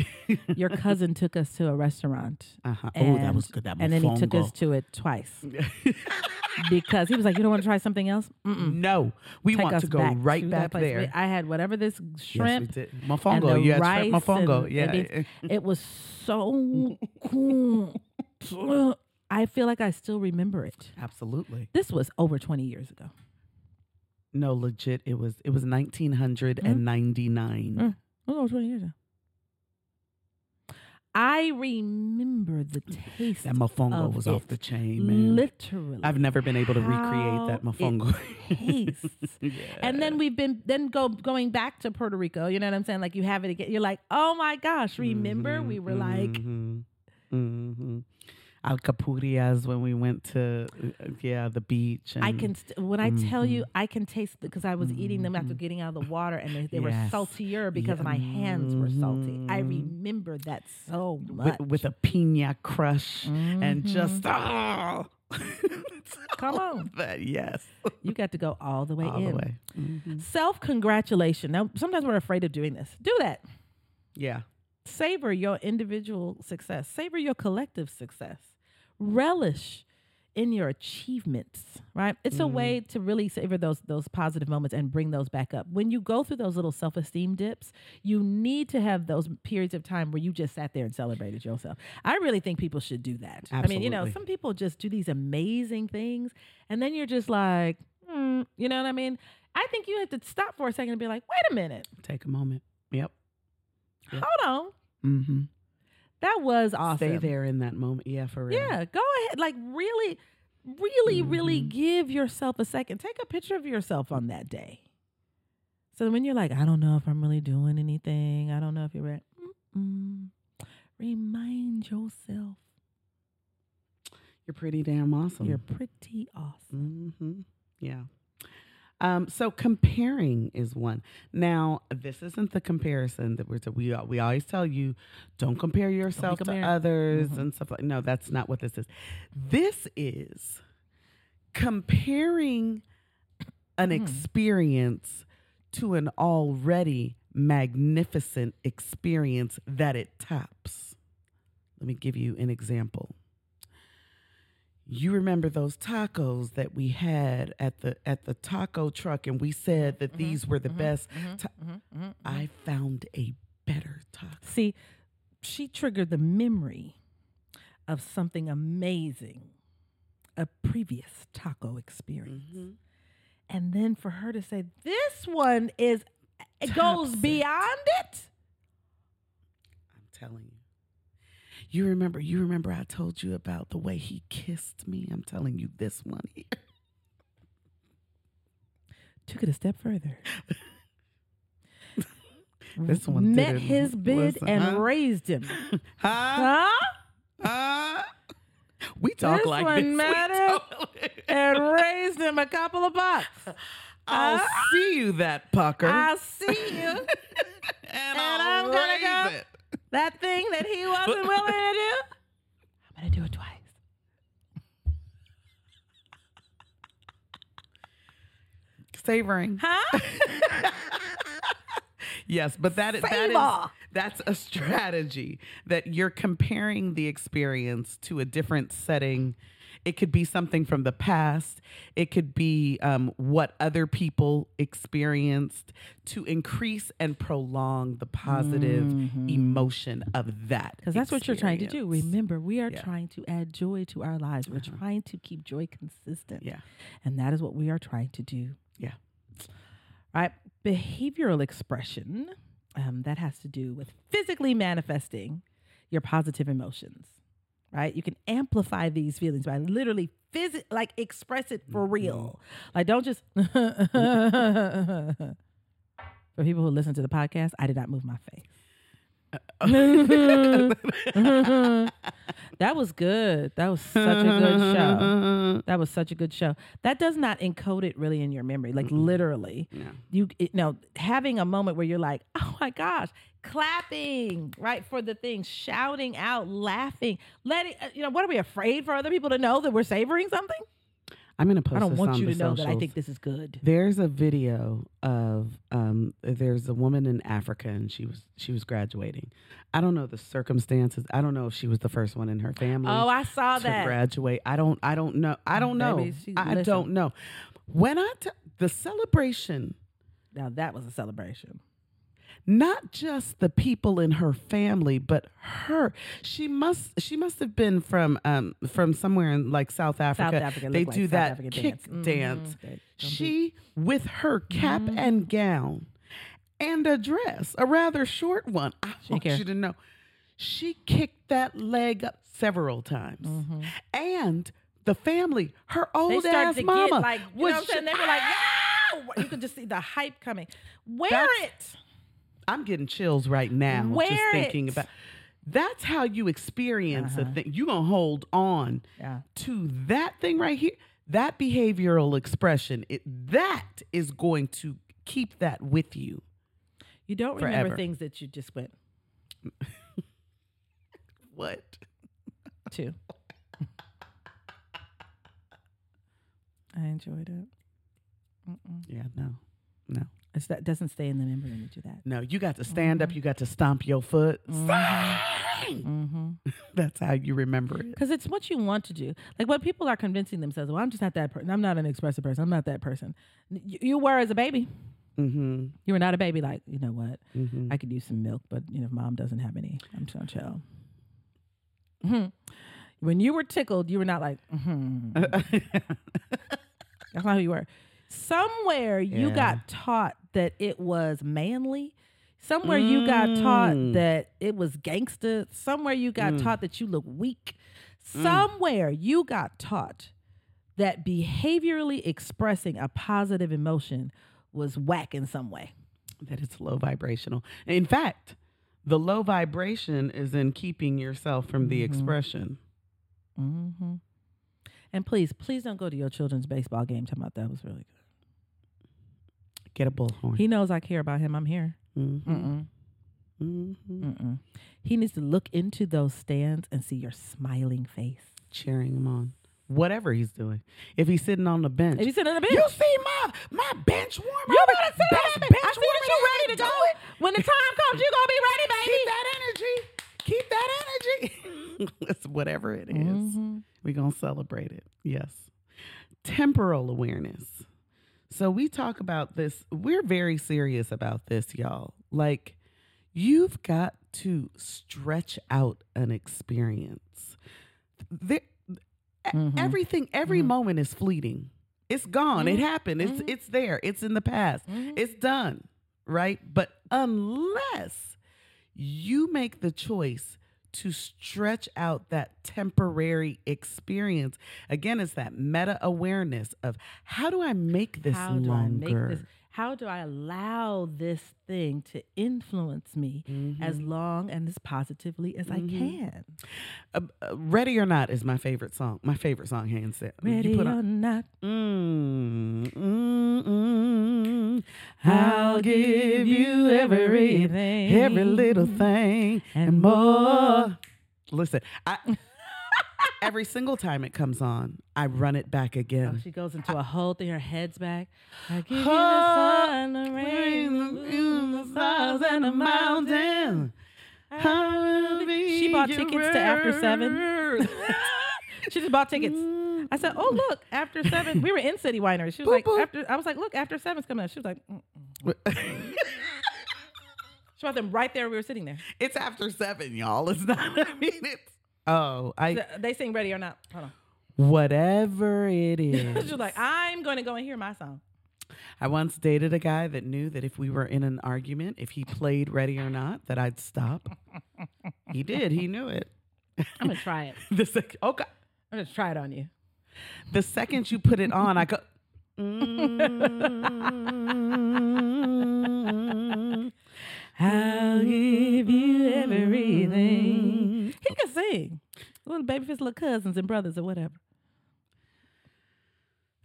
Your cousin took us to a restaurant. Uh-huh. Oh, that was and- good. That And then he took mofongo. us to it twice because he was like, "You don't want to try something else? Mm-mm. no, we Take want to go back right to back there. We- I had whatever this shrimp. Yes. Mofongo. You had shrimp mofongo. and- yeah. and it's- It was so cool. I feel like I still remember it. Absolutely. This was over 20 years ago. No, legit. It was it was 1999. Mm. Oh, over 20 years ago. I remember the taste. That mofongo of was off the chain, man. Literally. I've never been able to recreate that mofongo. tastes. And then we've been then go going back to Puerto Rico. You know what I'm saying? Like you have it again. You're like, oh my gosh! Remember we were like, hmm hmm Alcapurrias when we went to yeah the beach. And I can st- when I tell you, Mhm. I can taste because I was eating them after Mhm. getting out of the water, and they, they Yes. were saltier because Yeah. my hands were salty. I Mhm. remember that so much. with, with a pina crush and Mhm. just oh, Come on. that yes you got to go all the way all in. the way. Mhm. Self congratulation. Now, sometimes we're afraid of doing this. Do that. Yeah. savor your individual success, savor your collective success, relish in your achievements, right? It's a way to really savor those those positive moments and bring those back up. When you go through those little self-esteem dips, you need to have those periods of time where you just sat there and celebrated yourself. I really think people should do that. I mean, you know, some people just do these amazing things and then you're just like, hmm, you know what I mean? I think you have to stop for a second and be like, wait a minute, Take a moment. Yep. Yeah. hold on. Mm-hmm. That was awesome. Stay there in that moment. Yeah, for real. Yeah, go ahead. Like really, really, really Mhm. give yourself a second. Take a picture of yourself on that day. So when you're like, I don't know if I'm really doing anything. I don't know if you're. Mm-mm. Remind yourself You're pretty damn awesome. you're pretty awesome. Mm-hmm. Yeah. Um, so comparing is one. Now, this isn't the comparison that we're to, we we always tell you don't compare yourself to comparing. others Mhm. and stuff like. No, that's not what this is. This is comparing an Mhm. experience to an already magnificent experience that it tops. Let me give you an example you remember those tacos that we had at the at the taco truck and we said that these were the mhm, best mhm, ta- mhm, mhm, mhm. i found a better taco See, she triggered the memory of something amazing, a previous taco experience. And then for her to say, this one is, it goes Tops it. beyond it. I'm telling you. You remember, you remember I told you about the way he kissed me? I'm telling you this one here. Took it a step further. This one met his bid listen, and huh? raised him. Huh? Huh? Uh, we talk This like one this. Mattered. totally- and raised him a couple of bucks. I'll Huh? see you that pucker. I'll see you. and, and I'm gonna go- it. That thing that he wasn't willing to do, I'm gonna do it twice. Savoring. Huh? Yes, but that is that is that's a strategy that you're comparing the experience to a different setting. It could be something from the past. It could be um, what other people experienced to increase and prolong the positive emotion of that. Because that's what you're trying to do. Remember, we are Yeah. trying to add joy to our lives. We're Uh-huh. trying to keep joy consistent. Yeah. And that is what we are trying to do. Yeah. Right. Behavioral expression um, that has to do with physically manifesting your positive emotions. Right. You can amplify these feelings by literally phys- like express it for mm-hmm. real. Like don't just for people who listen to the podcast, I did not move my face. That was good. That was such a good show. That was such a good show. That does not encode it really in your memory, like literally. Yeah. You it, know, having a moment where you're like, "Oh my gosh," clapping right for the thing, shouting out, laughing, letting uh, you know. What are we afraid for other people to know that we're savoring something? I'm gonna post I don't want you to know that I think this is good. There's a video of um there's a woman in Africa and she was she was graduating. I don't know the circumstances. I don't know if she was the first one in her family Oh, I saw to that. graduate. I don't I don't know. I don't know. I listen. don't know. When I t- the celebration Now that was a celebration. Not just the people in her family but her she must she must have been from um from somewhere in like South Africa. South Africa. they like do South that African kick dance. dance. Mhm. She, with her cap Mhm. and gown and a dress, a rather short one, I She want care. you to know, she kicked that leg up several times. Mhm. And the family, her old ass mama, like, you know what I'm saying? They were like, yeah! You could just see the hype coming. Wear That's- it. I'm getting chills right now just thinking it. about. That's how you experience a Uh-huh. thing. You gonna hold on Yeah. to that thing right here. That behavioral expression, it, that is going to keep that with you. You don't Forever. remember things that you just went What? Two. I enjoyed it. Mm-mm. Yeah, no, no. It's that doesn't stay in the memory when you do that. No, you got to stand up. You got to stomp your foot. Mhm. Mm-hmm. That's how you remember it. Because it's what you want to do. Like what people are convincing themselves. Well, I'm just not that person. I'm not an expressive person. I'm not that person. You, you were as a baby. Mm-hmm. You were not a baby. Like you know what? Mm-hmm. I could use some milk, but you know, if mom doesn't have any, I'm gonna chill. Mhm. When you were tickled, you were not like, that's not who you were. Somewhere you got taught that it was manly. Somewhere you got taught Mm. that it was gangster. Somewhere you got Mm. taught that you look weak. Somewhere you got taught that behaviorally expressing a positive emotion was whack in some way. that it's low vibrational. In fact, the low vibration is in keeping yourself from the Mhm. expression. Mm-hmm. And please, please don't go to your children's baseball game talking about that was really good. Get a bullhorn. He knows I care about him. I'm here. mm-hmm. Mm-mm. Mm-hmm. Mm-mm. He needs to look into those stands and see your smiling face. Cheering him on. Whatever he's doing. If he's sitting on the bench. If you sit on the bench, you see my my bench warmer. you better sit on Best the bench. I see that you're ready to do go. it. When the time comes, you're gonna be ready, baby. Keep that energy. Keep that energy. it's whatever it is. Mhm. We're going to celebrate it. Yes. Temporal awareness. So we talk about this. We're very serious about this, y'all. Like, you've got to stretch out an experience. there, Mhm. everything, every Mhm. moment is fleeting. It's gone. It Mhm. happened. It's Mhm. it's there. It's in the past. Mhm. It's done. Right? But unless you make the choice to stretch out that temporary experience, again, it's that meta awareness of how do I make this how do longer? I make this? How do I allow this thing to influence me as Mhm. long and as positively as I Mhm. can? Uh, uh, Ready or Not is my favorite song. My favorite song, hands down. You Ready put or on- not, Mm, mm, mm. I'll give you everything, every little thing, and more. Listen, I, every single time it comes on, I run it back Oh, again. she goes into a whole thing. Her head's back. I give you the Oh, sun, the rain, the moon, the stars and the mountain. I will be- She bought tickets to After Seven. she just bought tickets. Mm. I said, "Oh look, after seven, we were in City Winery." She was Boop, like, boop. "After," I was like, "Look, after seven's coming up." She was like, "She bought them right there. We were sitting there." it's after seven, y'all. It's not. I mean, it's. Oh, I. They sing "Ready or Not." Hold on. Whatever it is. she was like, "I'm going to go and hear my song." I once dated a guy that knew that if we were in an argument, if he played Ready or Not, that I'd stop. he did. He knew it. I'm gonna try it. The sec- okay. I'm gonna try it on you. The second you put it on, I go. Mm, I'll give you everything. Sing. Little baby his little cousins and brothers or whatever.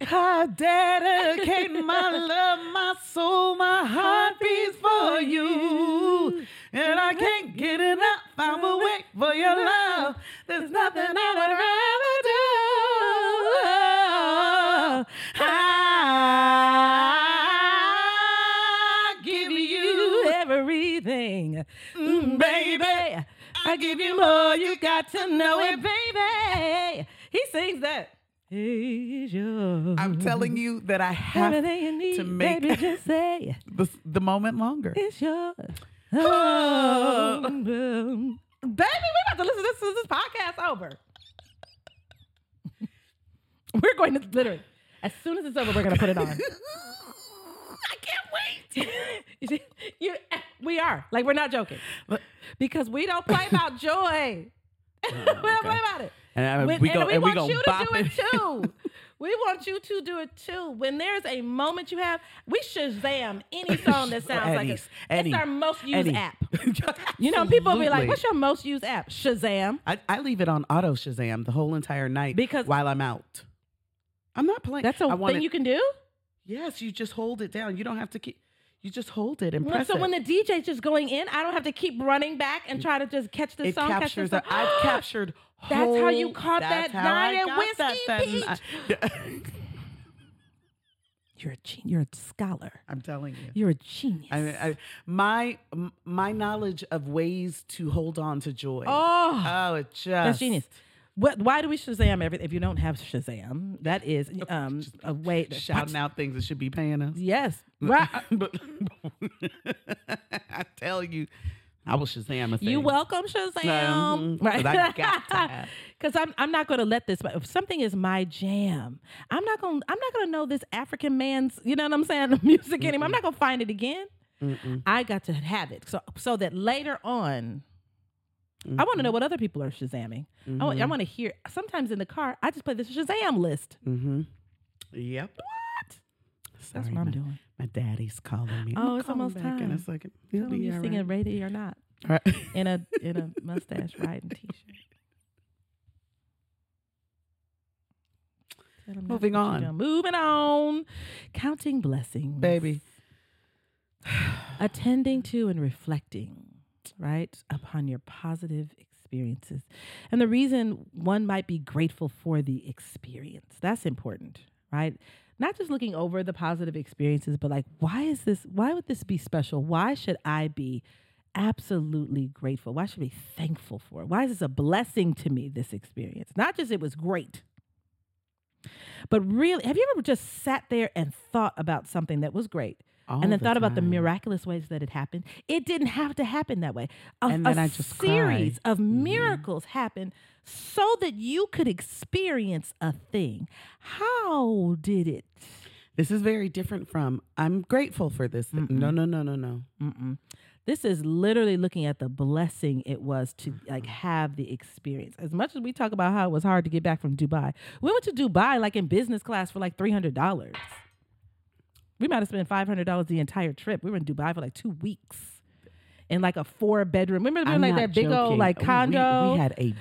I dedicate my love, my soul, my heart beats for you. And I can't get enough. I'm awake for your love. There's nothing I would rather do. I give you, everything. mm, baby. I give you more, you got to know it, baby. He sings that. I'm telling you that I have need, to make- baby, just say the, the moment longer. it's yours. Oh. Baby, we about to listen to this, this podcast over. we're going to literally, as soon as it's over, we're going to put it on. I can't wait. you, you, we are like we're not joking because we don't play about joy. Oh, we don't play about it. And, uh, I, When- we and we and we want you to do it too. we want you to do it too. When there's a moment you have, we Shazam any song that sounds like it. It's our most used app. You know, people be like, "What's your most used app?" Shazam. I, I leave it on auto Shazam the whole entire night Because- while I'm out. I'm not playing. That's a I thing you can do. Yes, you just hold it down. You don't have to keep. You just hold it and Well, press so it. when the DJ's just going in, I don't have to keep running back and try to just catch the it song. catch captures. the song. I've captured. That's how you caught that how I night at Whiskey that Peach. You're a gen- you're a scholar. I'm telling you. You're a genius. I, I, my my knowledge of ways to hold on to joy. oh, Oh, it just that's genius. What, why do we Shazam everything? If you don't have Shazam, that is um, a way to Shouting out things that should be paying us. Yes, right. but I tell you, I will Shazam a thing. You welcome Shazam, Mhm, 'cause I got to have- Because I'm I'm not going to let this. If something is my jam, I'm not going. I'm not going to know this African man's. You know what I'm saying? Music anymore. I'm not going to find it again. Mm-mm. I got to have it so so that later on. I want to know what other people are Shazamming. I want, I want to hear. Sometimes in the car, I just play the Shazam list. Mm-hmm. Yep. What? That's what my, I'm doing. my daddy's calling me. Oh, I'll it's almost back in a second. He'll Tell him be you all singing right. ready or not All right. in a in a mustache riding t-shirt. Tell him Moving on. Moving on. Counting blessings. Baby. Attending to and reflecting, right, upon your positive experiences. And the reason one might be grateful for the experience. That's important, right? Not just looking over the positive experiences, but like, why is this, why would this be special? Why should I be absolutely grateful? Why should I be thankful for it? Why is this a blessing to me, this experience? Not just it was great, but really, have you ever just sat there and thought about something that was great? All and then the thought about the miraculous ways that it happened. It didn't have to happen that way. A, And then a I just series cry. of Mhm. miracles happened so that you could experience a thing. How did it? This is very different from I'm grateful for this. thing." No, no, no, no, no. Mm-mm. This is literally looking at the blessing it was to like have the experience. As much as we talk about how it was hard to get back from Dubai, we went to Dubai like in business class for like three hundred dollars. We might have spent five hundred dollars the entire trip. We were in Dubai for like two weeks in like a four bedroom. Remember we were like that big old like condo. We, had a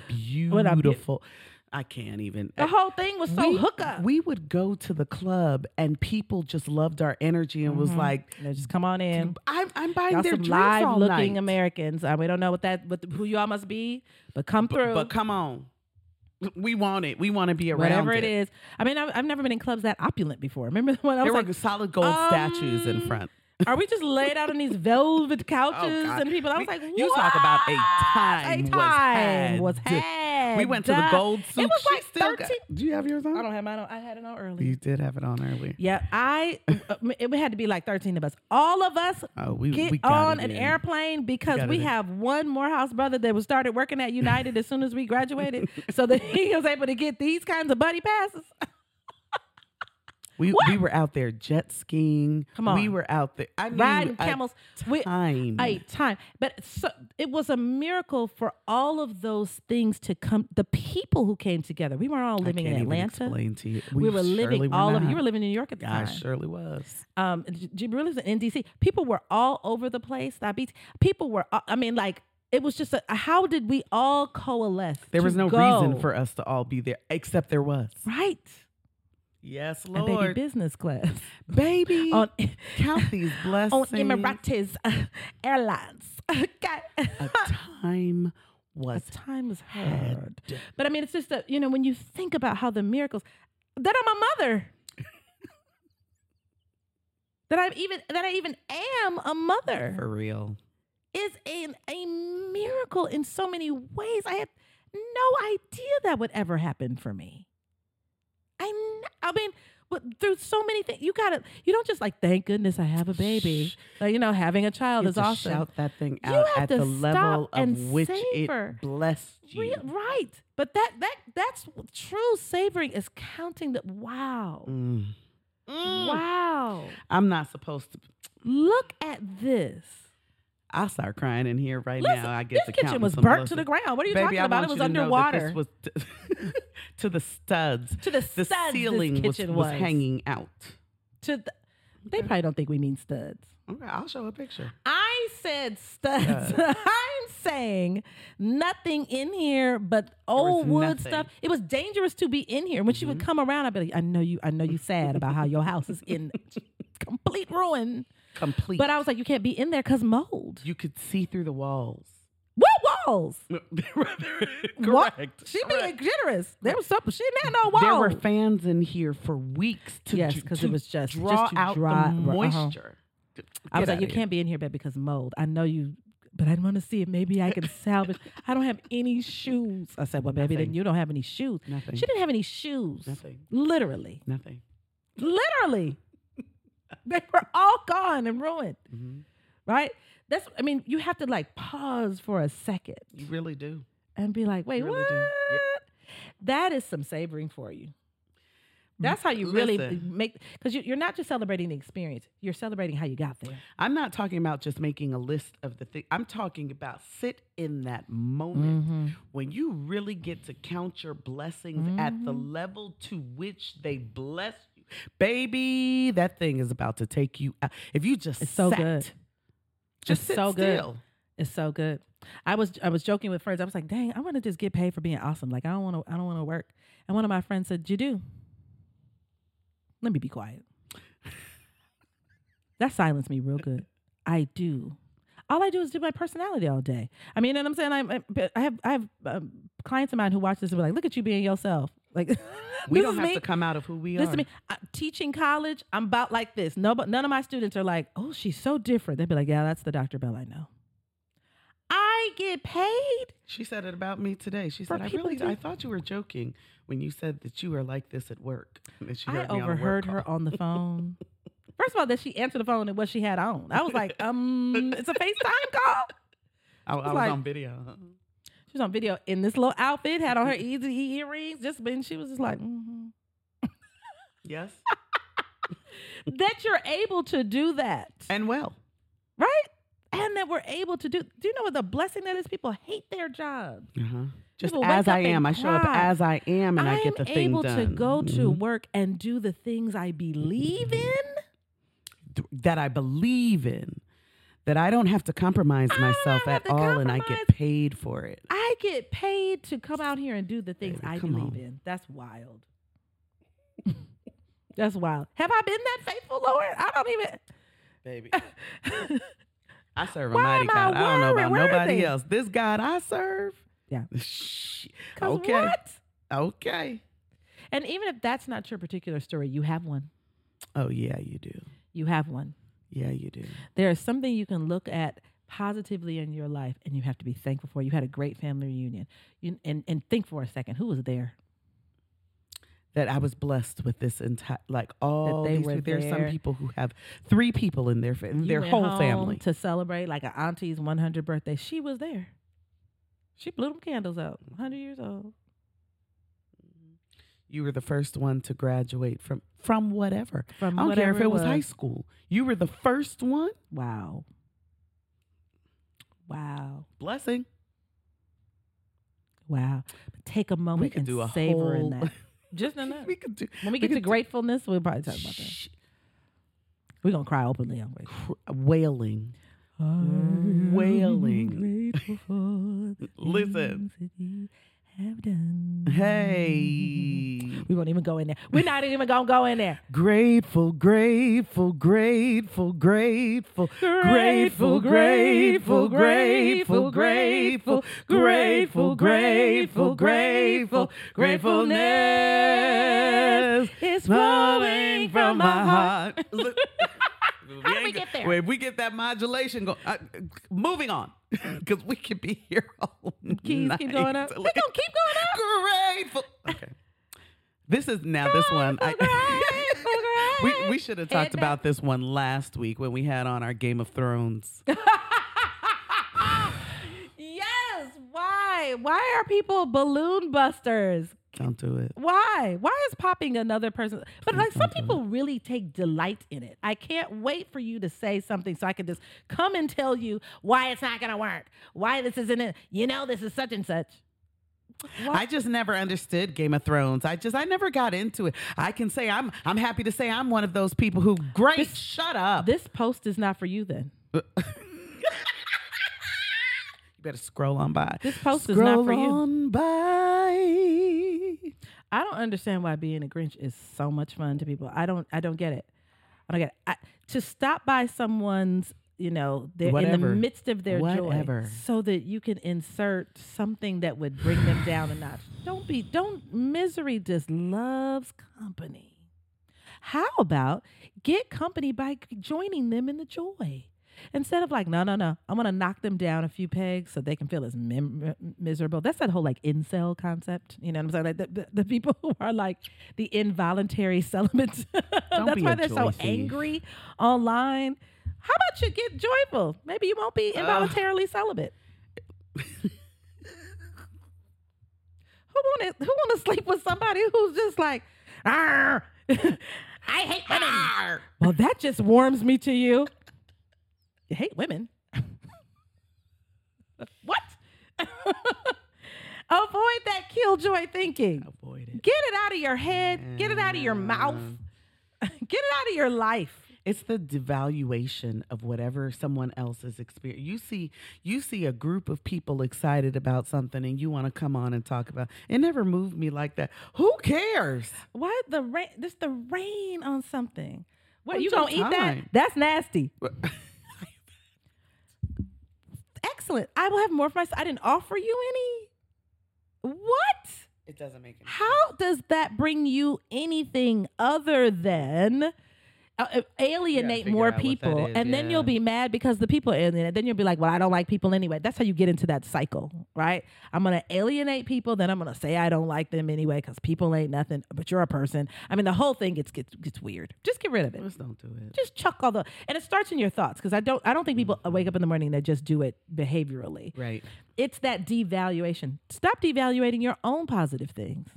What a beau- beautiful. I can't even. the whole thing was so we, hookup. We would go to the club and people just loved our energy and was Mhm. like, just come on in. I'm, I'm buying Y'all their some drinks live looking night. Americans. Uh, we don't know what that what who y'all must be, but come But, through. but come on. We want it. We want to be around whatever it. it is. I mean, I've, I've never been in clubs that opulent before. Remember when I There was were like, solid gold statues in um, front. "Are we just laid out on these velvet couches Oh, and people?" I was We- like, you talk about a time A was time had. was had. We went to the gold suit. It was She like still got- thirteen. Do you have yours on? I don't have mine. On. I had it on early. You did have it on early. Yeah, I. uh, it had to be like thirteen of us. All of us Oh, we get we on an in. airplane because got we have one Morehouse brother that was started working at United as soon as we graduated, so that he was able to get these kinds of buddy passes. We What? we were out there jet skiing. Come on, We were out there. I knew riding a camels. We, time. a time, but so, it was a miracle for all of those things to come. The people who came together. We weren't all living in Atlanta. explain to you. We, were living surely all of. You were living in New York at the I time. I surely was. um Jibril was in DC. People were all over the place. That beach. People were. uh, I mean, like it was just a. How did we all coalesce? There was no go? reason for us to all be there, except there was. right. Yes, And Lord. baby business class Baby, on count these blessings. on Emirates uh, Airlines. Okay. A time was A time was hard. had. But I mean, it's just that you know when you think about how the miracles that I'm a mother. that I'm even that I even am a mother. For real. is an, a miracle in so many ways. I had no idea that would ever happen for me. I, I mean, but through so many things, you gotta, you don't just like, thank goodness I have a baby. Like, you know, having a child You is have awesome. Shout that thing out at the level of which savor. it blessed you. Right. But that, that, that's true savoring is counting that. Wow. Mm. Wow. I'm not supposed to. Look at this. I'll start crying in here right Listen, now. I get this kitchen was burnt to the ground. What are you Baby, talking about? It was you to know that underwater. This was t- to the studs. to the, The studs ceiling this was, kitchen was was, hanging out. To the, they probably don't think we mean studs. Okay, I'll show a picture. I said studs. Studs. I'm saying nothing in here but old wood nothing. stuff. It was dangerous to be in here. When she would mm-hmm. come around, I'd be like, I know you, I know you sad about how your house is in complete ruin. Complete. But I was like, you can't be in there because mold. you could see through the walls. What walls? What? Correct. She being Correct. generous. There was something. She didn't have no walls. There were fans in here for weeks to Yes, 'cause it was just- draw just out dry- the uh-huh. moisture. I was like, you outta can't be in here, babe, because mold. I know you, but I want to see if maybe I can salvage. I don't have any shoes. I said, well, baby, then you don't have any shoes. Nothing. She didn't have any shoes. Nothing. Literally, Nothing. literally, they were all gone and ruined. Mhm. Right? That's. I mean, you have to like pause for a second You really do. and be like, wait, really what? Yep. That is some savoring for you. That's how you really Listen. make because you, you're not just celebrating the experience; you're celebrating how you got there. I'm not talking about just making a list of the things. I'm talking about sit in that moment Mm-hmm. when you really get to count your blessings at the Mm-hmm. level to which they bless you. Baby, that thing is about to take you out. If you just It's so sat, good. Just It's sit so good. still. It's so good. I was I was joking with friends. I was like, "Dang, I want to just get paid for being awesome. Like I don't want to I don't want to work." And one of my friends said, "You do." Let me be quiet. that silenced me real good. I do. All I do is do my personality all day. I mean, and I'm saying I, I, I have I have um, clients of mine who watch this and be like, "Look at you being yourself." Like We don't have me. to come out of who we are. Listen to me. I, teaching college, I'm about like this. No, but none of my students are like, "Oh, she's so different." They'd be like, "Yeah, that's the Dr. Bell I know." I get paid. She said it about me today. She said, "I really, I thought you were joking when you said that you were like this at work." And she I heard me on a work overheard call. her on the phone First of all, that she answered the phone and what she had on. I was like, um, it's a FaceTime call. I, I was like- on video. She was on video in this little outfit, had on her easy earrings, just been. She was just like, mhm. Yes. that you're able to do that, and well. right? And that we're able to do. Do you know what the blessing that is? People hate their job. Uh-huh. Just People as I am. I show up as I am and I, am get the thing done. I'm able to go to Mhm. work and do the things I believe in. That I believe in. That I don't have to compromise myself at to all and I get paid for it. I get paid to come out here and do the things Baby, I believe on. in. That's wild. That's wild. Have I been that faithful, Lord? I don't even. Baby. I serve a mighty am I God. I don't know about nobody else. This God I serve. Yeah. Okay. What? Okay. And even if that's not your particular story, you have one. Oh yeah, you do. You have one. Yeah, you do. There is something you can look at positively in your life, and you have to be thankful for. You had a great family reunion, you, and and think for a second, who was there? That I was blessed with this entire, like all they these. were There's some people who have three people in their fa- their whole family. to celebrate like an auntie's 100th birthday. She was there. She blew them candles out. 100 years old. Mm-hmm. You were the first one to graduate from from whatever. From I don't care if whatever it was, high school. You were the first one. Wow. Wow. Blessing. Wow. Take a moment We could and do a savor in that. Just in that. we could do. When we we get to gratefulness, we'll probably talk about that. We're gonna cry openly on Cr- uh, wailing. Wailing. Listen. Things that you have done. Hey. We won't even go in there. We're not even gonna go in there. Grateful, grateful, grateful, grateful, grateful, grateful, grateful, grateful, grateful, grateful, grateful, gratefulness is flowing from my heart. How did we get there? Wait, if we get that modulation going, uh, moving on, because we could be here all Keys night. keep going up. They gonna keep going up. Grateful. Okay. This is now this one. Grateful, we we should have talked about this one last week when we had on our Game of Thrones. yes. Why? Why are people balloon busters? Don't do it. Why? Why is popping another person? But like some don't people really take delight in it. I can't wait for you to say something so I can just come and tell you why it's not going to work. Why this isn't it. You know, this is such and such. I just never understood Game of Thrones. I just I never got into it. I can say I'm I'm happy to say I'm one of those people who great. This- shut up. This post is not for you then. you better scroll on by. This post is not for you. on by. I don't understand why being a Grinch is so much fun to people. I don't. I don't get it. I don't get it. I, to stop by someone's, you know, they're in the midst of their Whatever. joy, so that you can insert something that would bring them down a notch. Don't be. Don't. Misery just loves company. How about get company by joining them in the joy? Instead of like, no, no, no, I'm gonna knock them down a few pegs so they can feel as mem- miserable. That's that whole like incel concept. You know what I'm saying? Like the, the, the people who are like the involuntary celibates. That's why they're so joy thief. angry online. How about you get joyful? Maybe you won't be involuntarily celibate. who want to who want to sleep with somebody who's just like, "Arr, I hate women. Well, that just warms me to you. You hate women. what? Avoid that killjoy thinking. Avoid it. Get it out of your head. Get it out of your mouth. Get it out of your life. It's the devaluation of whatever someone else is experiencing. You see, you see a group of people excited about something, and you want to come on and talk about. It never moved me like that. Who cares? Why the rain? This the rain on something. What What's you gonna eat that? That's nasty. Excellent. I will have more for myself. I didn't offer you any. What? It doesn't make any How does that bring you anything other than alienate more out what that people, is, and then you'll be mad because the people alienate. Then you'll be like, "Well, I don't like people anyway." That's how you get into that cycle, right? I'm gonna alienate people, then I'm gonna say I don't like them anyway because people ain't nothing, but you're a person. I mean, the whole thing gets gets gets weird. Just get rid of it. Just don't do it. Just chuck all the, and it starts in your thoughts because I don't I don't think people Mm-hmm. wake up in the morning that just do it behaviorally. Right. It's that devaluation. Stop devaluating your own positive things.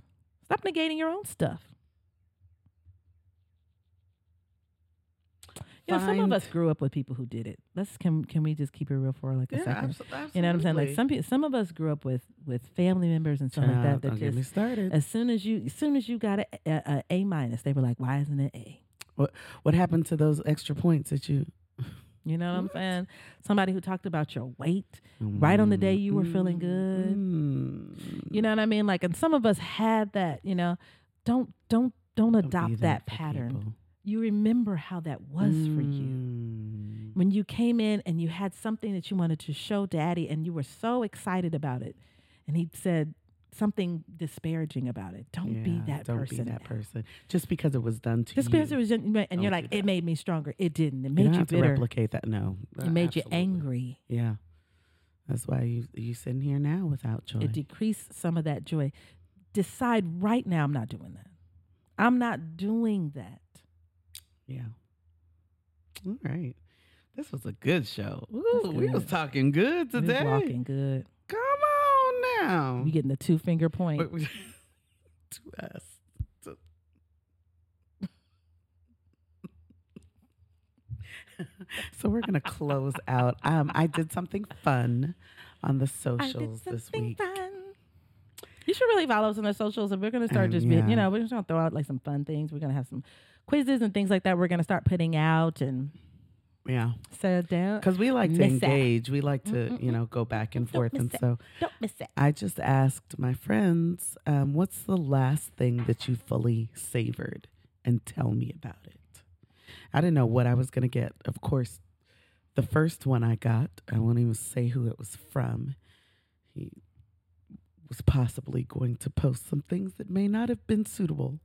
Stop negating your own stuff. You know, some of us grew up with people who did it. Let's can can we just keep it real for like a Yeah, second? abso- You know what I'm saying? Like absolutely. some people, some of us grew up with with family members and stuff like Child, that. don't That get me started. as soon as you as soon as you got a, a, a A minus, they were like, "Why isn't it A?" What what happened to those extra points that you? You know what I'm saying? Somebody who talked about your weight right on the day you were feeling good. Mm. You know what I mean? Like, and some of us had that. You know, don't don't don't Don't adopt that, for pattern. people. You remember how that was for you Mm. when you came in and you had something that you wanted to show daddy, and you were so excited about it, and he said something disparaging about it. Don't be Yeah, that don't person. be that now. person. Just because it was done to Just you. because it was, and you're like, it made me stronger. It didn't. It you made don't you to bitter. replicate that. No, It Uh, made you angry. Yeah, that's why you you sitting here now without joy. It decreased some of that joy. Decide right now, I'm not doing that. I'm not doing that. Yeah. All right. This was a good show. Ooh, That's we was talking good today. We today. walking good. Come on now. We getting the two finger point. Wait, to us. So we're gonna close out. Um, I did something fun on the socials this week. fun. You should really follow us on the socials, and we're gonna start Um, just being, yeah. you know, we're just gonna throw out like some fun things. We're gonna have some quizzes and things like that. We're gonna start putting out and Yeah, so don't because we like to engage. We like to, Mm-mm-mm. you know, go back and Don't forth. And it. so don't miss it. I just asked my friends, um, "What's the last thing that you fully savored?" And tell me about it. I didn't know what I was gonna get. Of course, the first one I got, I won't even say who it was from. He was possibly going to post some things that may not have been suitable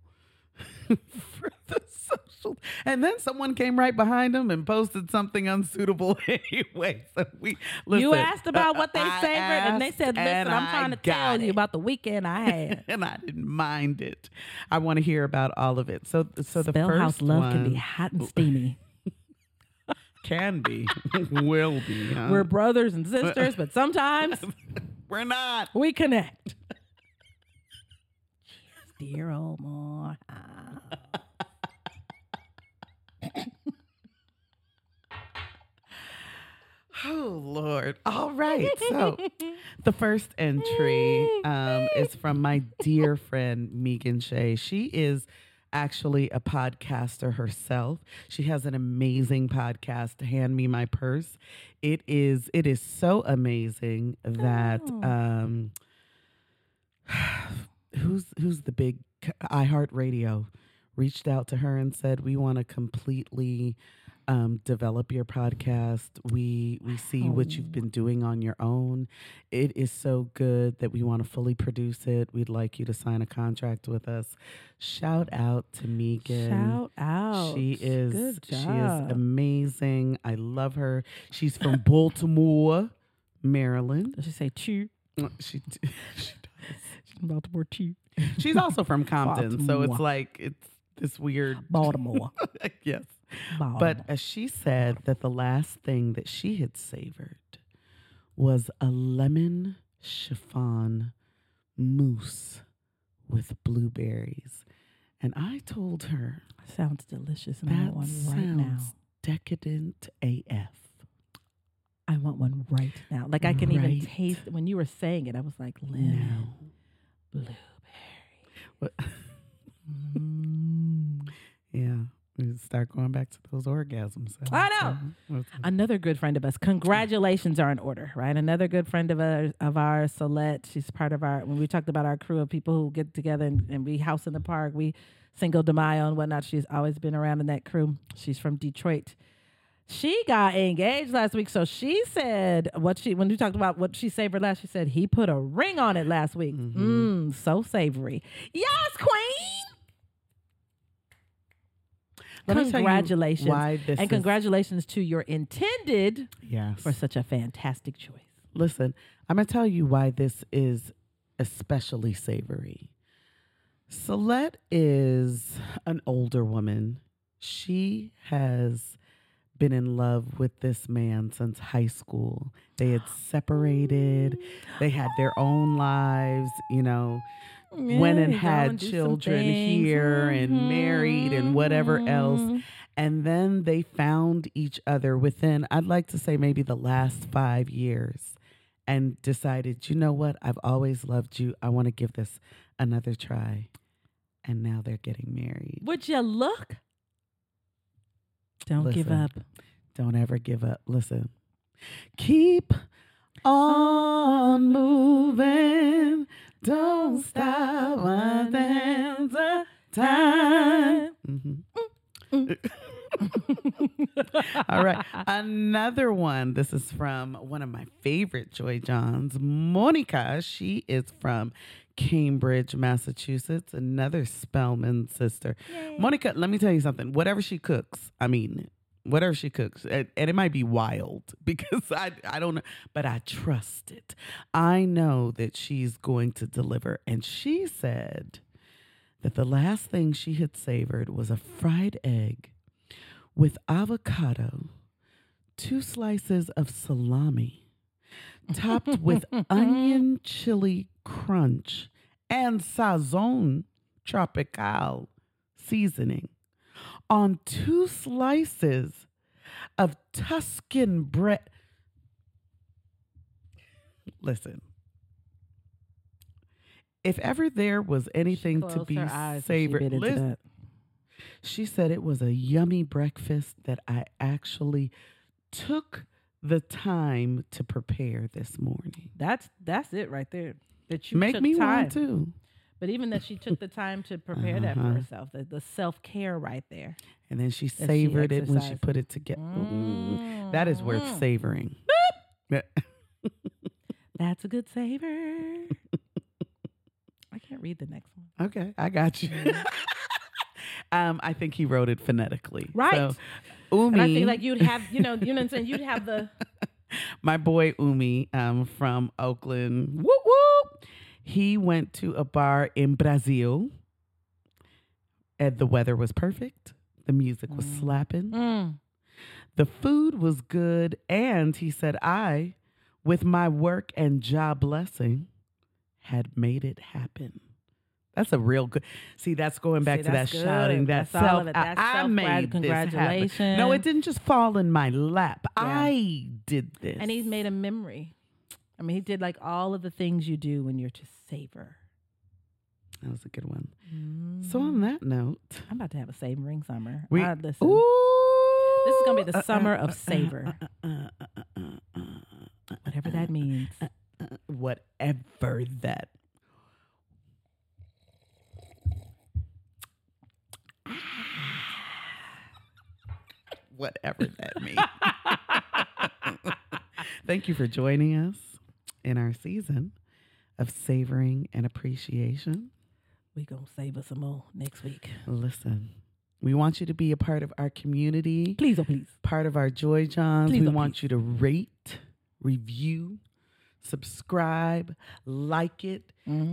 for the social. And then someone came right behind him and posted something unsuitable anyway. So we listen, you asked about uh, what they I favored, and they said, "Listen, I'm I trying to tell you about the weekend I had." and I didn't mind it. I want to hear about all of it. So, so the Spellhouse first love one can be hot and steamy. can be, will be. huh? We're brothers and sisters, but sometimes We're not. we connect. Dear old more. Oh Lord! All right. So the first entry um, is from my dear friend Megan Shea. She is actually a podcaster herself. She has an amazing podcast, Hand Me My Purse. It is it is so amazing that Oh. um, who's who's the big iHeartRadio reached out to her and said we want to completely um, develop your podcast. We we see what you've been doing on your own. It is so good that we want to fully produce it. We'd like you to sign a contract with us. Shout out to Megan. Shout out. She is she is amazing. I love her. She's from Baltimore, Maryland. Does she say chew? She, she does. She's from Baltimore chew. she's also from Compton, so it's like it's this weird. Baltimore. yes. But she said that the last thing that she had savored was a lemon chiffon mousse with blueberries. And I told her sounds delicious, and I want one sounds right now. decadent AF. I want one right now. Like I can even Right taste when you were saying it. I was like lemon, Now. blueberry. What- Mm. Yeah. Start going back to those orgasms. I know. Another good friend of us. Congratulations are in order, right? Another good friend of ours, of ours, Solette. She's part of our. When we talked about our crew of people who get together and, and we house in the park, we Cinco de Mayo and whatnot. She's always been around in that crew. She's from Detroit. She got engaged last week, so she said what she when we talked about what she savored last. She said he put a ring on it last week. Mmm, so savory. Yes, Queen. Let me tell you congratulations. why this and is- congratulations to your intended Yes. for such a fantastic choice. Listen, I'm going to tell you why this is especially savory. Celeste is an older woman. She has been in love with this man since high school. They had separated, they had their own lives, you know, went and had and do some children here and married and whatever else. Mhm. And then they found each other within, I'd like to say, maybe the last five years and decided, you know what? I've always loved you. I want to give this another try. And now they're getting married. Would you look? Don't give up. Don't ever give up. Listen, keep on moving. Don't stop one dance a time. Mhm. All right. Another one. This is from one of my favorite Joy Johns, Monica. She is from Cambridge, Massachusetts. Another Spelman sister. Monica, let me tell you something. Whatever she cooks, I mean, whatever she cooks, and, and it might be wild because I I don't know, but I trust it. I know that she's going to deliver. And she said that the last thing she had savored was a fried egg with avocado, two slices of salami, topped with onion chili crunch and sazon tropical seasoning on two slices of Tuscan bread. Listen, if ever there was anything to be her she savored, listen, she said it was a yummy breakfast that I actually took the time to prepare this morning. That's that's it right there. That you Make me time. want to. But even that she took the time to prepare that for Uh-huh. herself, the, the self care right there. And then she she savored it when she put it together. Mm, that is worth Mm. savoring. That's a good savor. I can't read the next one. Okay, I got you. um, I think he wrote it phonetically. Right. So, Umi, And I feel like you'd have, you know, you know what I'm saying? You'd have the my boy Umi um, from Oakland. Whoop whoop. He went to a bar in Brazil, and the weather was perfect. The music was Mm. slapping. mm, The food was good, and he said, "I, with my work and job blessing, had made it happen." That's a real good. See, that's going back See, to that good. shouting. That That's self. I- That's I, self-grad- made this happen. No, it didn't just fall in my lap. Yeah. I did this, and he's made a memory. I mean, he did like all of the things you do when you're to savor. That was a good one. So on Mhm. that note, I'm about to have a savoring summer. we I, listen, Ooh, This is gonna be the uh, uh, summer uh, of uh, savor. uh, uh, uh, uh, uh, uh, whatever that means. whatever that. Whatever that means. Thank you for joining us in our season of savoring and appreciation. We gonna save us some more next week. Listen, we want you to be a part of our community. Please, oh please. part of our Joy Johns. Please we don't want please. you to rate, review, subscribe, like it,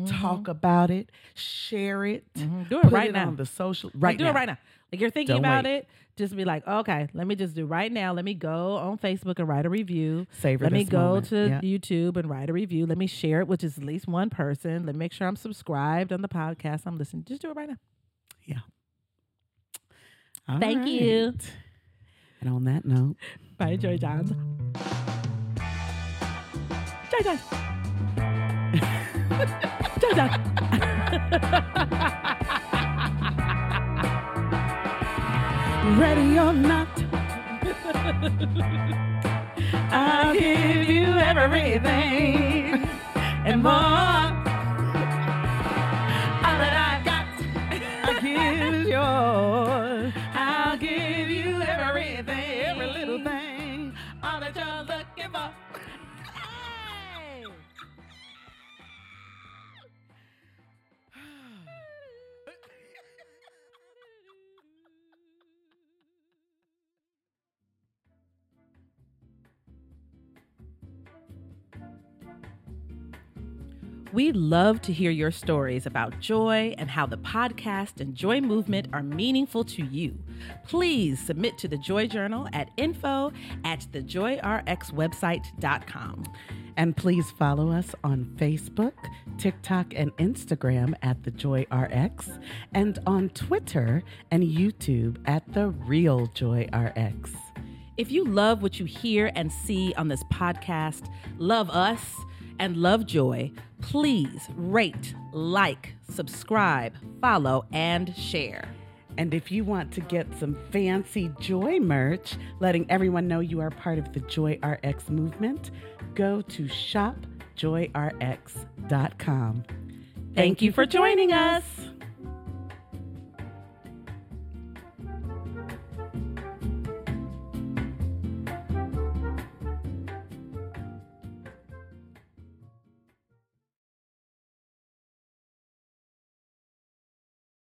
talk about it, share it, Mhm. Do it right it now. on the social. Like, Right do now. it right now. Like you're thinking Don't about wait. it, just be like, okay, let me just do right now. Let me go on Facebook and write a review. Savor Let me go moment. to Yeah. YouTube and write a review. Let me share it, which is at least one person. Let me make sure I'm subscribed on the podcast I'm listening. Just do it right now. All Thank you. And on that note, Bye, Joy Johns. Joy Johns. Joy Johns. ready or not, I'll give you everything and more. We love to hear your stories about joy and how the podcast and joy movement are meaningful to you. Please submit to the Joy Journal at info at thejoyrxwebsite.com. And please follow us on Facebook, TikTok, and Instagram at The Joy RX, and on Twitter and YouTube at The Real Joy RX. If you love what you hear and see on this podcast, love us, and love joy, please rate, like, subscribe, follow, and share. And if you want to get some fancy Joy merch, letting everyone know you are part of the Joy RX movement, go to shopjoyrx.com. Thank you for joining us.